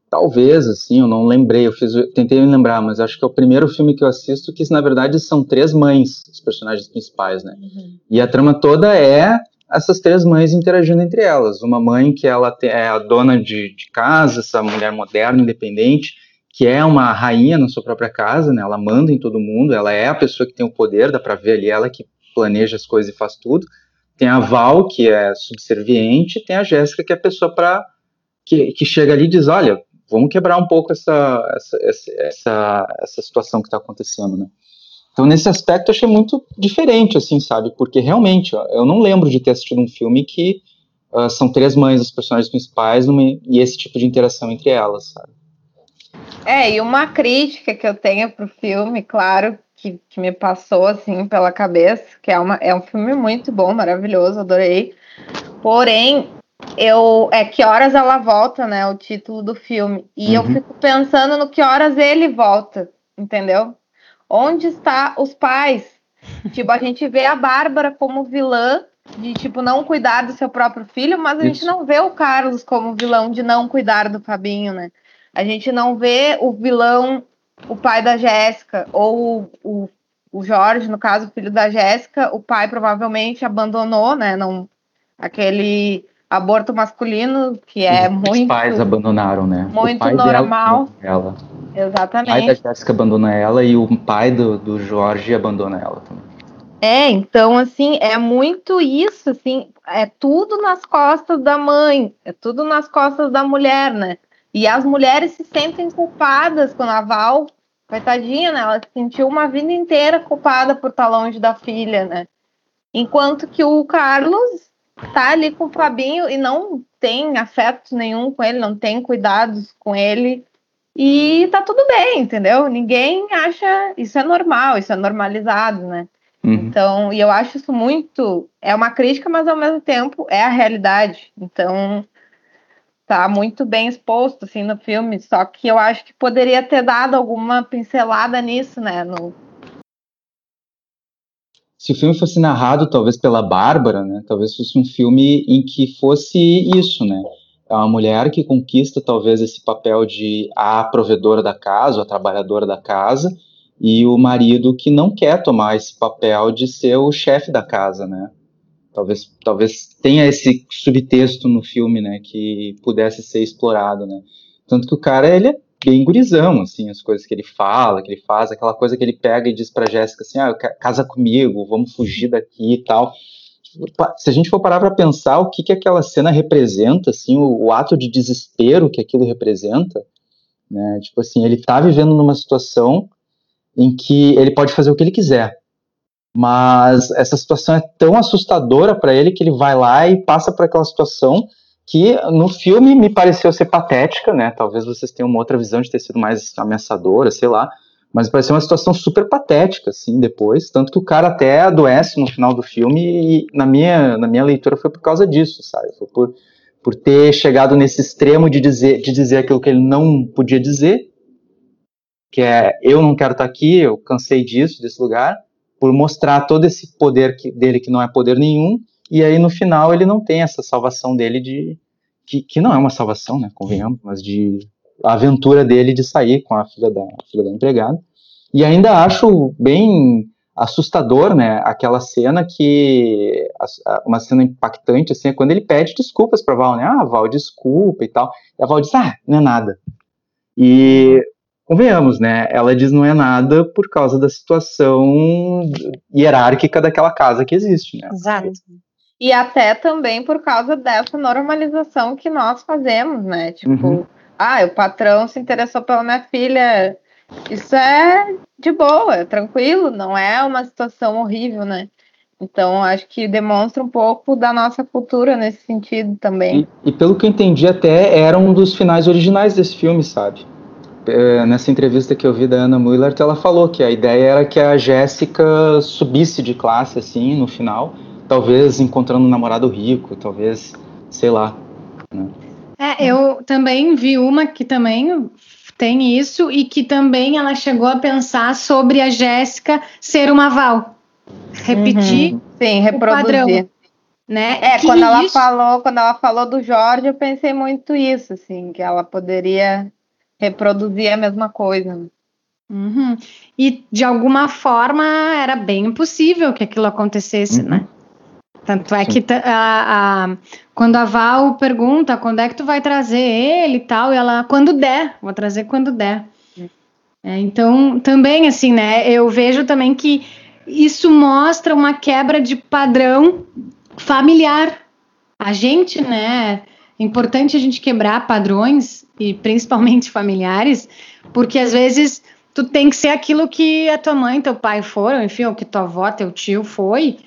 talvez, assim, eu não lembrei, eu fiz, eu tentei me lembrar, mas acho que é o primeiro filme que eu assisto que, na verdade, são três mães, os personagens principais, né? Uhum. E a trama toda é essas três mães interagindo entre elas. Uma mãe que ela é a dona de, de casa, essa mulher moderna, independente, que é uma rainha na sua própria casa, né? Ela manda em todo mundo, ela é a pessoa que tem o poder, dá para ver ali ela que planeja as coisas e faz tudo. Tem a Val, que é subserviente, tem a Jéssica, que é a pessoa para que, que chega ali e diz, olha, vamos quebrar um pouco essa, essa, essa, essa situação que está acontecendo, né? Então, nesse aspecto, eu achei muito diferente, assim, sabe? Porque realmente, ó, eu não lembro de ter assistido um filme que uh, são três mães dos personagens principais numa, e esse tipo de interação entre elas, sabe? É, e uma crítica que eu tenho pro filme, claro, que, que me passou, assim, pela cabeça, que é, uma, é um filme muito bom, maravilhoso, adorei. Porém, eu é que horas ela volta, né? O título do filme. E uhum. eu fico pensando no que horas ele volta, entendeu? Onde está os pais? tipo, a gente vê a Bárbara como vilã de tipo não cuidar do seu próprio filho, mas a Isso. gente não vê o Carlos como vilão de não cuidar do Fabinho, né? A gente não vê o vilão, o pai da Jéssica, ou o, o Jorge, no caso, o filho da Jéssica, o pai provavelmente abandonou, né? Não, aquele aborto masculino, que é Os muito. Os pais abandonaram, né? Muito normal. Ela. Exatamente. O pai da Jéssica abandona ela e o pai do, do Jorge abandona ela também. É, então, assim, é muito isso, assim, é tudo nas costas da mãe, é tudo nas costas da mulher, né? E as mulheres se sentem culpadas quando a Val, coitadinha, né? Ela se sentiu uma vida inteira culpada por estar longe da filha, né? Enquanto que o Carlos tá ali com o Fabinho e não tem afeto nenhum com ele, não tem cuidados com ele. E tá tudo bem, entendeu? Ninguém acha isso é normal, isso é normalizado, né? Uhum. Então, e eu acho isso muito. É uma crítica, mas ao mesmo tempo é a realidade. Então, tá muito bem exposto assim no filme. Só que eu acho que poderia ter dado alguma pincelada nisso, né? No, se o filme fosse narrado talvez pela Bárbara, né, talvez fosse um filme em que fosse isso, né, é uma mulher que conquista talvez esse papel de a provedora da casa, a trabalhadora da casa, e o marido que não quer tomar esse papel de ser o chefe da casa, né? Talvez, talvez tenha esse subtexto no filme, né, que pudesse ser explorado, né? Tanto que o cara ele é bem gurizão, assim, as coisas que ele fala, que ele faz, aquela coisa que ele pega e diz pra Jéssica assim, ah, casa comigo, vamos fugir daqui e tal. Se a gente for parar para pensar o que, que aquela cena representa, assim, o, o, ato de desespero que aquilo representa, né, tipo assim, ele tá vivendo numa situação em que ele pode fazer o que ele quiser, mas essa situação é tão assustadora para ele que ele vai lá e passa por aquela situação que no filme me pareceu ser patética, né? Talvez vocês tenham uma outra visão de ter sido mais ameaçadora, sei lá. Mas pareceu uma situação super patética, assim, depois. Tanto que o cara até adoece no final do filme, e na minha, na minha leitura foi por causa disso, sabe? Foi por, por ter chegado nesse extremo de dizer, de dizer aquilo que ele não podia dizer, que é eu não quero estar aqui, eu cansei disso, desse lugar, por mostrar todo esse poder que, dele que não é poder nenhum, e aí no final ele não tem essa salvação dele de. Que, que não é uma salvação, né? Convenhamos, mas de. A aventura dele de sair com a filha da, a filha da empregada. E ainda acho bem assustador, né? Aquela cena que. Uma cena impactante, assim, é quando ele pede desculpas pra Val, né? Ah, Val, desculpa e tal. E a Val diz, ah, não é nada. E convenhamos, né? Ela diz não é nada por causa da situação hierárquica daquela casa que existe, né? Exato. E até também por causa dessa normalização que nós fazemos, né? Tipo, uhum. ah, o patrão se interessou pela minha filha. Isso é de boa, é tranquilo, não é uma situação horrível, né? Então, acho que demonstra um pouco da nossa cultura nesse sentido também. E, e pelo que eu entendi, até era um dos finais originais desse filme, sabe? É, nessa entrevista que eu vi da Ana Muller, ela falou que a ideia era que a Jéssica subisse de classe, assim, no final, talvez encontrando um namorado rico, talvez, sei lá. Né? É, eu também vi uma que também tem isso e que também ela chegou a pensar sobre a Jéssica ser uma Val. Repetir. Uhum. Sim, reproduzir. Padrão, né? É, que quando ela falou, quando ela falou do Jorge, eu pensei muito isso, assim, que ela poderia reproduzir a mesma coisa. Uhum. E de alguma forma era bem impossível que aquilo acontecesse, uhum. né? Tanto é Sim. que a, a, quando a Val pergunta quando é que tu vai trazer ele e tal, e ela, quando der, vou trazer quando der. É, então, também assim, né, eu vejo também que isso mostra uma quebra de padrão familiar. A gente, né, é importante a gente quebrar padrões, e principalmente familiares, porque às vezes tu tem que ser aquilo que a tua mãe, teu pai foram, enfim, ou que tua avó, teu tio foi,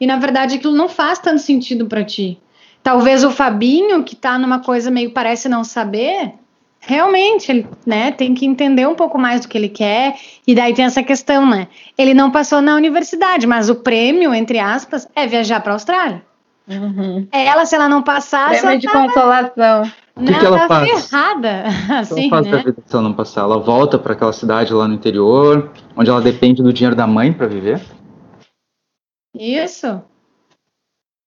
e na verdade aquilo não faz tanto sentido para ti. Talvez o Fabinho, que tá numa coisa meio parece não saber, realmente, ele, né, tem que entender um pouco mais do que ele quer, e daí tem essa questão, né? Ele não passou na universidade, mas o prêmio, entre aspas, é viajar para a Austrália. Uhum. Ela, se ela não passasse. Prêmio de consolação. O que, que ela tá faz? ferrada. Assim, ela faz né? da vida se ela não passar? Ela volta para aquela cidade lá no interior, onde ela depende do dinheiro da mãe para viver? Isso.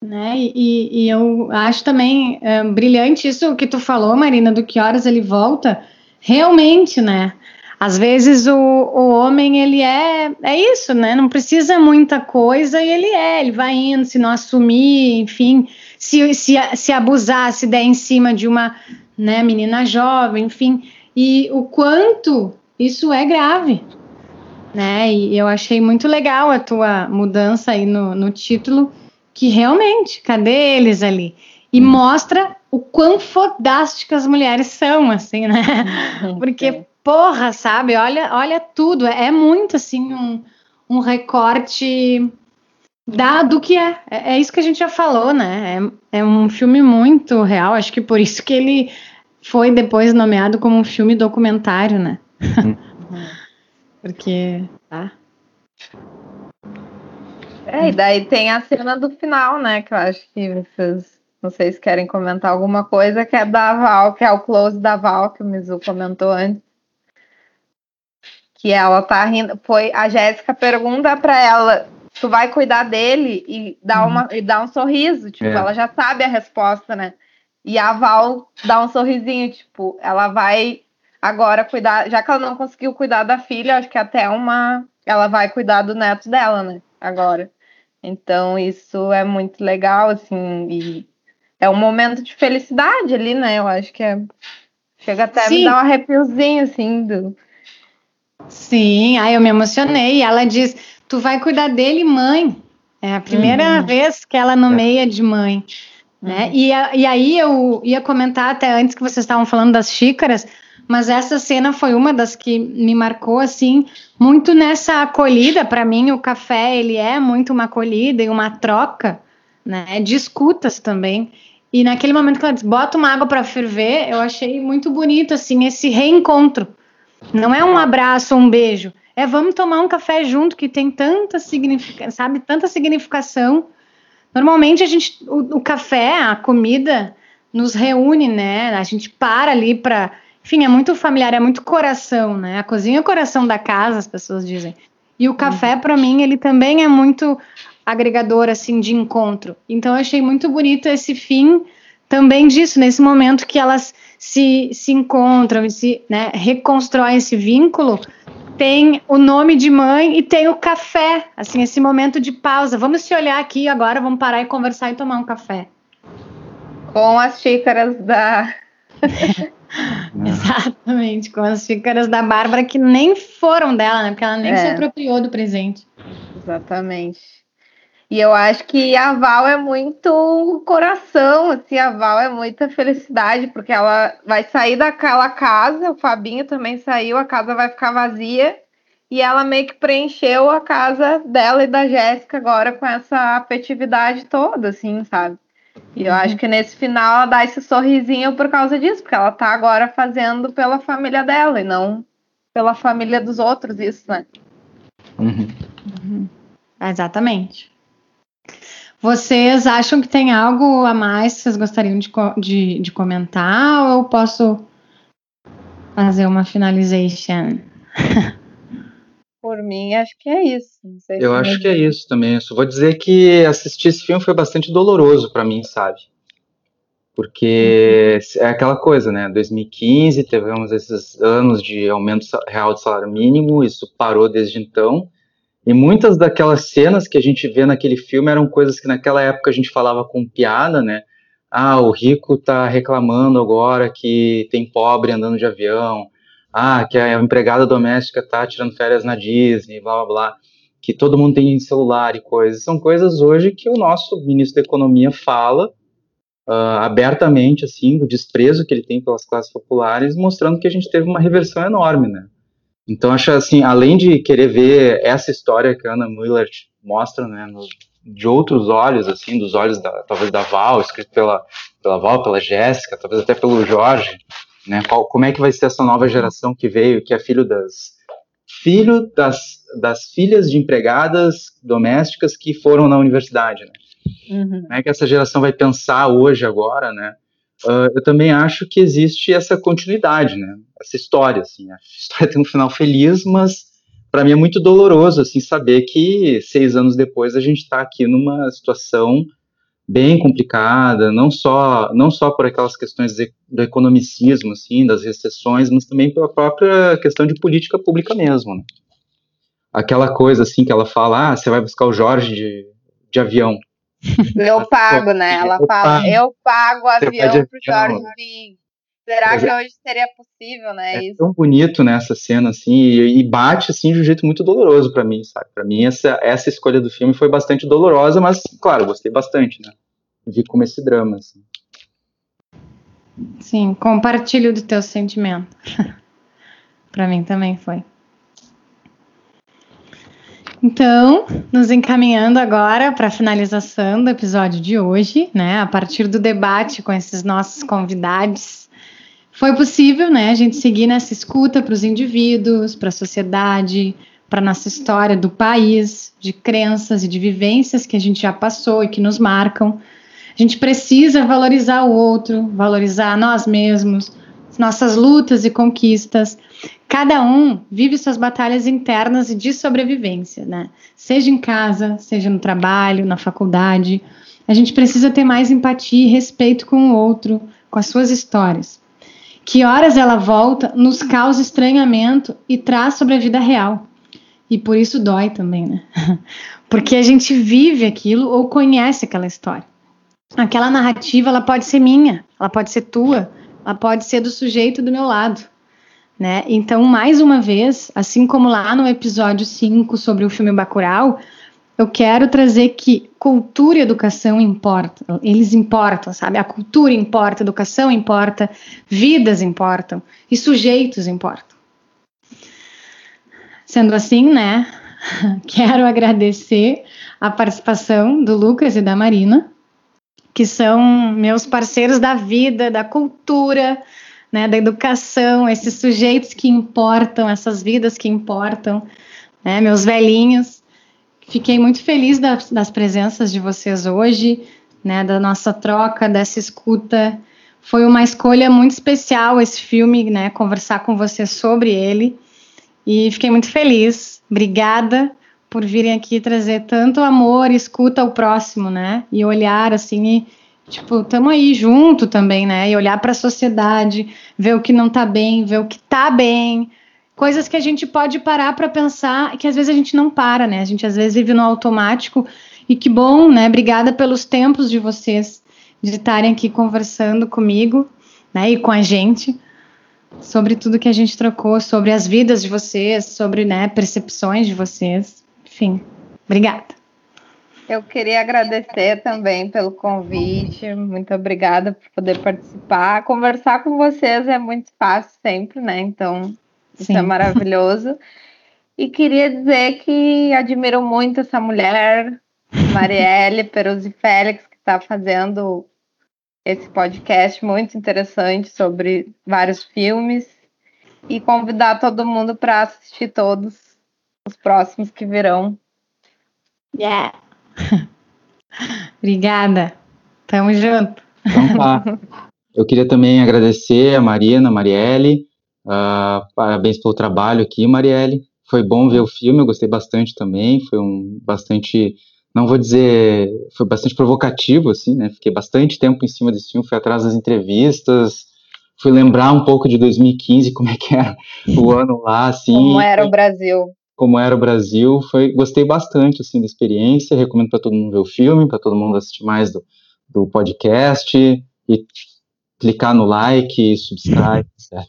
Né? E, e eu acho também é, brilhante isso que tu falou, Marina, do que horas ele volta. Realmente, né? Às vezes o, o homem, ele é, é isso, né? Não precisa muita coisa e ele é, ele vai indo, se não assumir, enfim, se, se, se abusar, se der em cima de uma né, menina jovem, enfim. E o quanto isso é grave, né? E eu achei muito legal a tua mudança aí no, no título, que realmente, cadê eles ali? E hum. mostra o quão fodásticas as mulheres são, assim, né? Porque porra, sabe? Olha, olha tudo. É, é muito assim um, um recorte da, do que é. é. é. isso que a gente já falou, né? É, é um filme muito real. Acho que por isso que ele foi depois nomeado como um filme documentário, né? Uhum. Porque. Tá. É, e daí tem a cena do final, né? Que eu acho que vocês, não sei se querem comentar alguma coisa, que é da Val, que é o close da Val, que o Mizu comentou antes que ela tá rindo. Foi a Jéssica pergunta para ela, tu vai cuidar dele e dá uhum. uma e dá um sorriso, tipo, é. ela já sabe a resposta, né? E a Val dá um sorrisinho, tipo, ela vai agora cuidar, já que ela não conseguiu cuidar da filha, acho que até uma ela vai cuidar do neto dela, né? Agora. Então isso é muito legal, assim, e é um momento de felicidade ali, né? Eu acho que é chega até a me dar um arrepiozinho, assim, do, Sim, aí eu me emocionei. Ela diz: Tu vai cuidar dele, mãe. É a primeira uhum. vez que ela nomeia de mãe. Né? Uhum. E, a, e aí eu ia comentar até antes que vocês estavam falando das xícaras, mas essa cena foi uma das que me marcou assim muito nessa acolhida. Para mim, o café ele é muito uma acolhida e uma troca, né? De escutas também. E naquele momento que ela diz, bota uma água para ferver, eu achei muito bonito assim esse reencontro não é um abraço um beijo. É vamos tomar um café junto que tem tanta significação, sabe, tanta significação. Normalmente a gente, o, o, café, a comida, nos reúne, né? A gente para ali para, enfim, é muito familiar, é muito coração, né? A cozinha é o coração da casa, as pessoas dizem. E o café, uhum. para mim, ele também é muito agregador, assim, de encontro. Então, eu achei muito bonito esse fim também disso, nesse momento que elas se, se encontram e se né, reconstroem esse vínculo, tem o nome de mãe e tem o café, assim, esse momento de pausa. Vamos se olhar aqui agora, vamos parar e conversar e tomar um café. Com as xícaras da. Exatamente, com as xícaras da Bárbara que nem foram dela, né? Porque ela nem é. se apropriou do presente. Exatamente. E eu acho que a Val é muito coração, assim, a Val é muita felicidade, porque ela vai sair daquela casa, o Fabinho também saiu, a casa vai ficar vazia, e ela meio que preencheu a casa dela e da Jéssica agora com essa afetividade toda, assim, sabe? E eu uhum. acho que nesse final ela dá esse sorrisinho por causa disso, porque ela tá agora fazendo pela família dela e não pela família dos outros, isso, né? Uhum. Uhum. Exatamente. Vocês acham que tem algo a mais que vocês gostariam de, de, de comentar ou eu posso fazer uma finalization? Por mim, acho que é isso. eu acho que é isso também. Eu só vou dizer que assistir esse filme foi bastante doloroso para mim, sabe? Porque uhum. é aquela coisa, né? 2015, tivemos esses anos de aumento real do salário mínimo, isso parou desde então. E muitas daquelas cenas que a gente vê naquele filme eram coisas que naquela época a gente falava com piada, né? Ah, o rico tá reclamando agora que tem pobre andando de avião. Ah, que a empregada doméstica tá tirando férias na Disney, blá blá blá. Que todo mundo tem celular e coisas. São coisas hoje que o nosso ministro da Economia fala uh, abertamente, assim, do desprezo que ele tem pelas classes populares, mostrando que a gente teve uma reversão enorme, né? Então, acho assim, além de querer ver essa história que a Ana Müller mostra, né, no, de outros olhos, assim, dos olhos da, talvez da Val, escrito pela, pela Val, pela Jéssica, talvez até pelo Jorge, né, qual, como é que vai ser essa nova geração que veio, que é filho das filho das, das filhas de empregadas domésticas que foram na universidade, né? Uhum. Como é que essa geração vai pensar hoje, agora, né? Uh, eu também acho que existe essa continuidade, né? Essa história, assim, a história tem um final feliz, mas para mim é muito doloroso, assim, saber que seis anos depois a gente está aqui numa situação bem complicada, não só não só por aquelas questões do economicismo, assim, das recessões, mas também pela própria questão de política pública mesmo, né? Aquela coisa assim que ela fala, ah, você vai buscar o Jorge de, de avião. Eu pago, né? Ela eu fala, pago. eu pago o avião pro Jorge vir. Será que hoje seria possível, né? É isso? tão bonito nessa né, cena, assim, e, e, bate, assim, de um jeito muito doloroso para mim, sabe? Para mim, essa, essa escolha do filme foi bastante dolorosa, mas, claro, gostei bastante, né? Vi como esse drama, assim. Sim, compartilho do teu sentimento. para mim também foi. Então, nos encaminhando agora para a finalização do episódio de hoje, né? A partir do debate com esses nossos convidados, foi possível, né, a gente seguir nessa escuta para os indivíduos, para a sociedade, para nossa história do país, de crenças e de vivências que a gente já passou e que nos marcam. A gente precisa valorizar o outro, valorizar nós mesmos, nossas lutas e conquistas. Cada um vive suas batalhas internas e de sobrevivência, né? Seja em casa, seja no trabalho, na faculdade. A gente precisa ter mais empatia e respeito com o outro, com as suas histórias. Que horas ela volta, nos causa estranhamento e traz sobre a vida real. E por isso dói também, né? Porque a gente vive aquilo ou conhece aquela história. Aquela narrativa, ela pode ser minha, ela pode ser tua, pode ser do sujeito do meu lado. Né? Então, mais uma vez, assim como lá no episódio 5 sobre o filme Bacurau, eu quero trazer que cultura e educação importam, eles importam, sabe? A cultura importa, a educação importa, vidas importam e sujeitos importam. Sendo assim, né? Quero agradecer a participação do Lucas e da Marina que são meus parceiros da vida, da cultura, né, da educação, esses sujeitos que importam, essas vidas que importam, né, meus velhinhos. Fiquei muito feliz das, presenças de vocês hoje, né, da nossa troca, dessa escuta. Foi uma escolha muito especial esse filme, né, conversar com vocês sobre ele. E fiquei muito feliz. Obrigada por virem aqui trazer tanto amor, escuta ao próximo, né? E olhar assim, e, tipo, estamos aí junto também, né? E olhar para a sociedade, ver o que não está bem, ver o que está bem. Coisas que a gente pode parar para pensar, que às vezes a gente não para, né? A gente às vezes vive no automático. E que bom, né? Obrigada pelos tempos de vocês de estarem aqui conversando comigo, né? E com a gente sobre tudo que a gente trocou, sobre as vidas de vocês, sobre né, percepções de vocês. Enfim, obrigada. Eu queria agradecer também pelo convite. Muito obrigada por poder participar. Conversar com vocês é muito fácil sempre, né? Então, isso é Sim. é maravilhoso. E queria dizer que admiro muito essa mulher, Marielle Peruzzi Félix, que está fazendo esse podcast muito interessante sobre vários filmes. E convidar todo mundo para assistir todos os próximos que virão. Yeah. Obrigada. Tamo junto. Então tá. Eu queria também agradecer a Marina, a Marielle. Uh, parabéns pelo trabalho aqui, Marielle. Foi bom ver o filme, eu gostei bastante também. Foi um bastante, não vou dizer, foi bastante provocativo, assim, né? Fiquei bastante tempo em cima desse filme, fui atrás das entrevistas, fui lembrar um pouco de 2015, como é que era o ano lá, assim. Como era o Brasil. Como era o Brasil. Foi, gostei bastante assim da experiência. Recomendo para todo mundo ver o filme, para todo mundo assistir mais do, do podcast e clicar no like, subscribe, etc.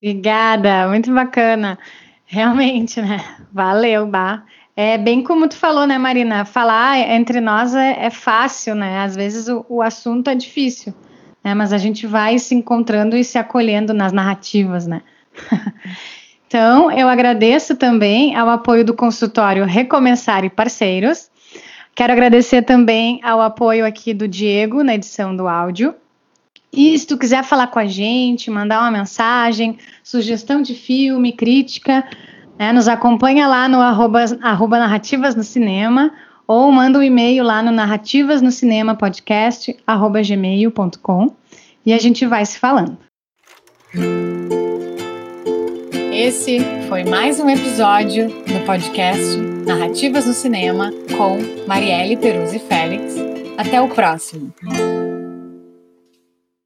Obrigada, muito bacana. Realmente, né? Valeu, Bah. É bem como tu falou, né, Marina? Falar entre nós é, é fácil, né? Às vezes o, o assunto é difícil, né? Mas a gente vai se encontrando e se acolhendo nas narrativas, né? então, eu agradeço também ao apoio do consultório Recomeçar e Parceiros. Quero agradecer também ao apoio aqui do Diego na edição do áudio. E se tu quiser falar com a gente, mandar uma mensagem, sugestão de filme, crítica, né, nos acompanha lá no arroba, arroba Narrativas no Cinema ou manda um e-mail lá no narrativas no cinema podcast arroba gmail.com e a gente vai se falando. Esse foi mais um episódio do podcast Narrativas no Cinema com Marielle Peruzzi Félix. Até o próximo.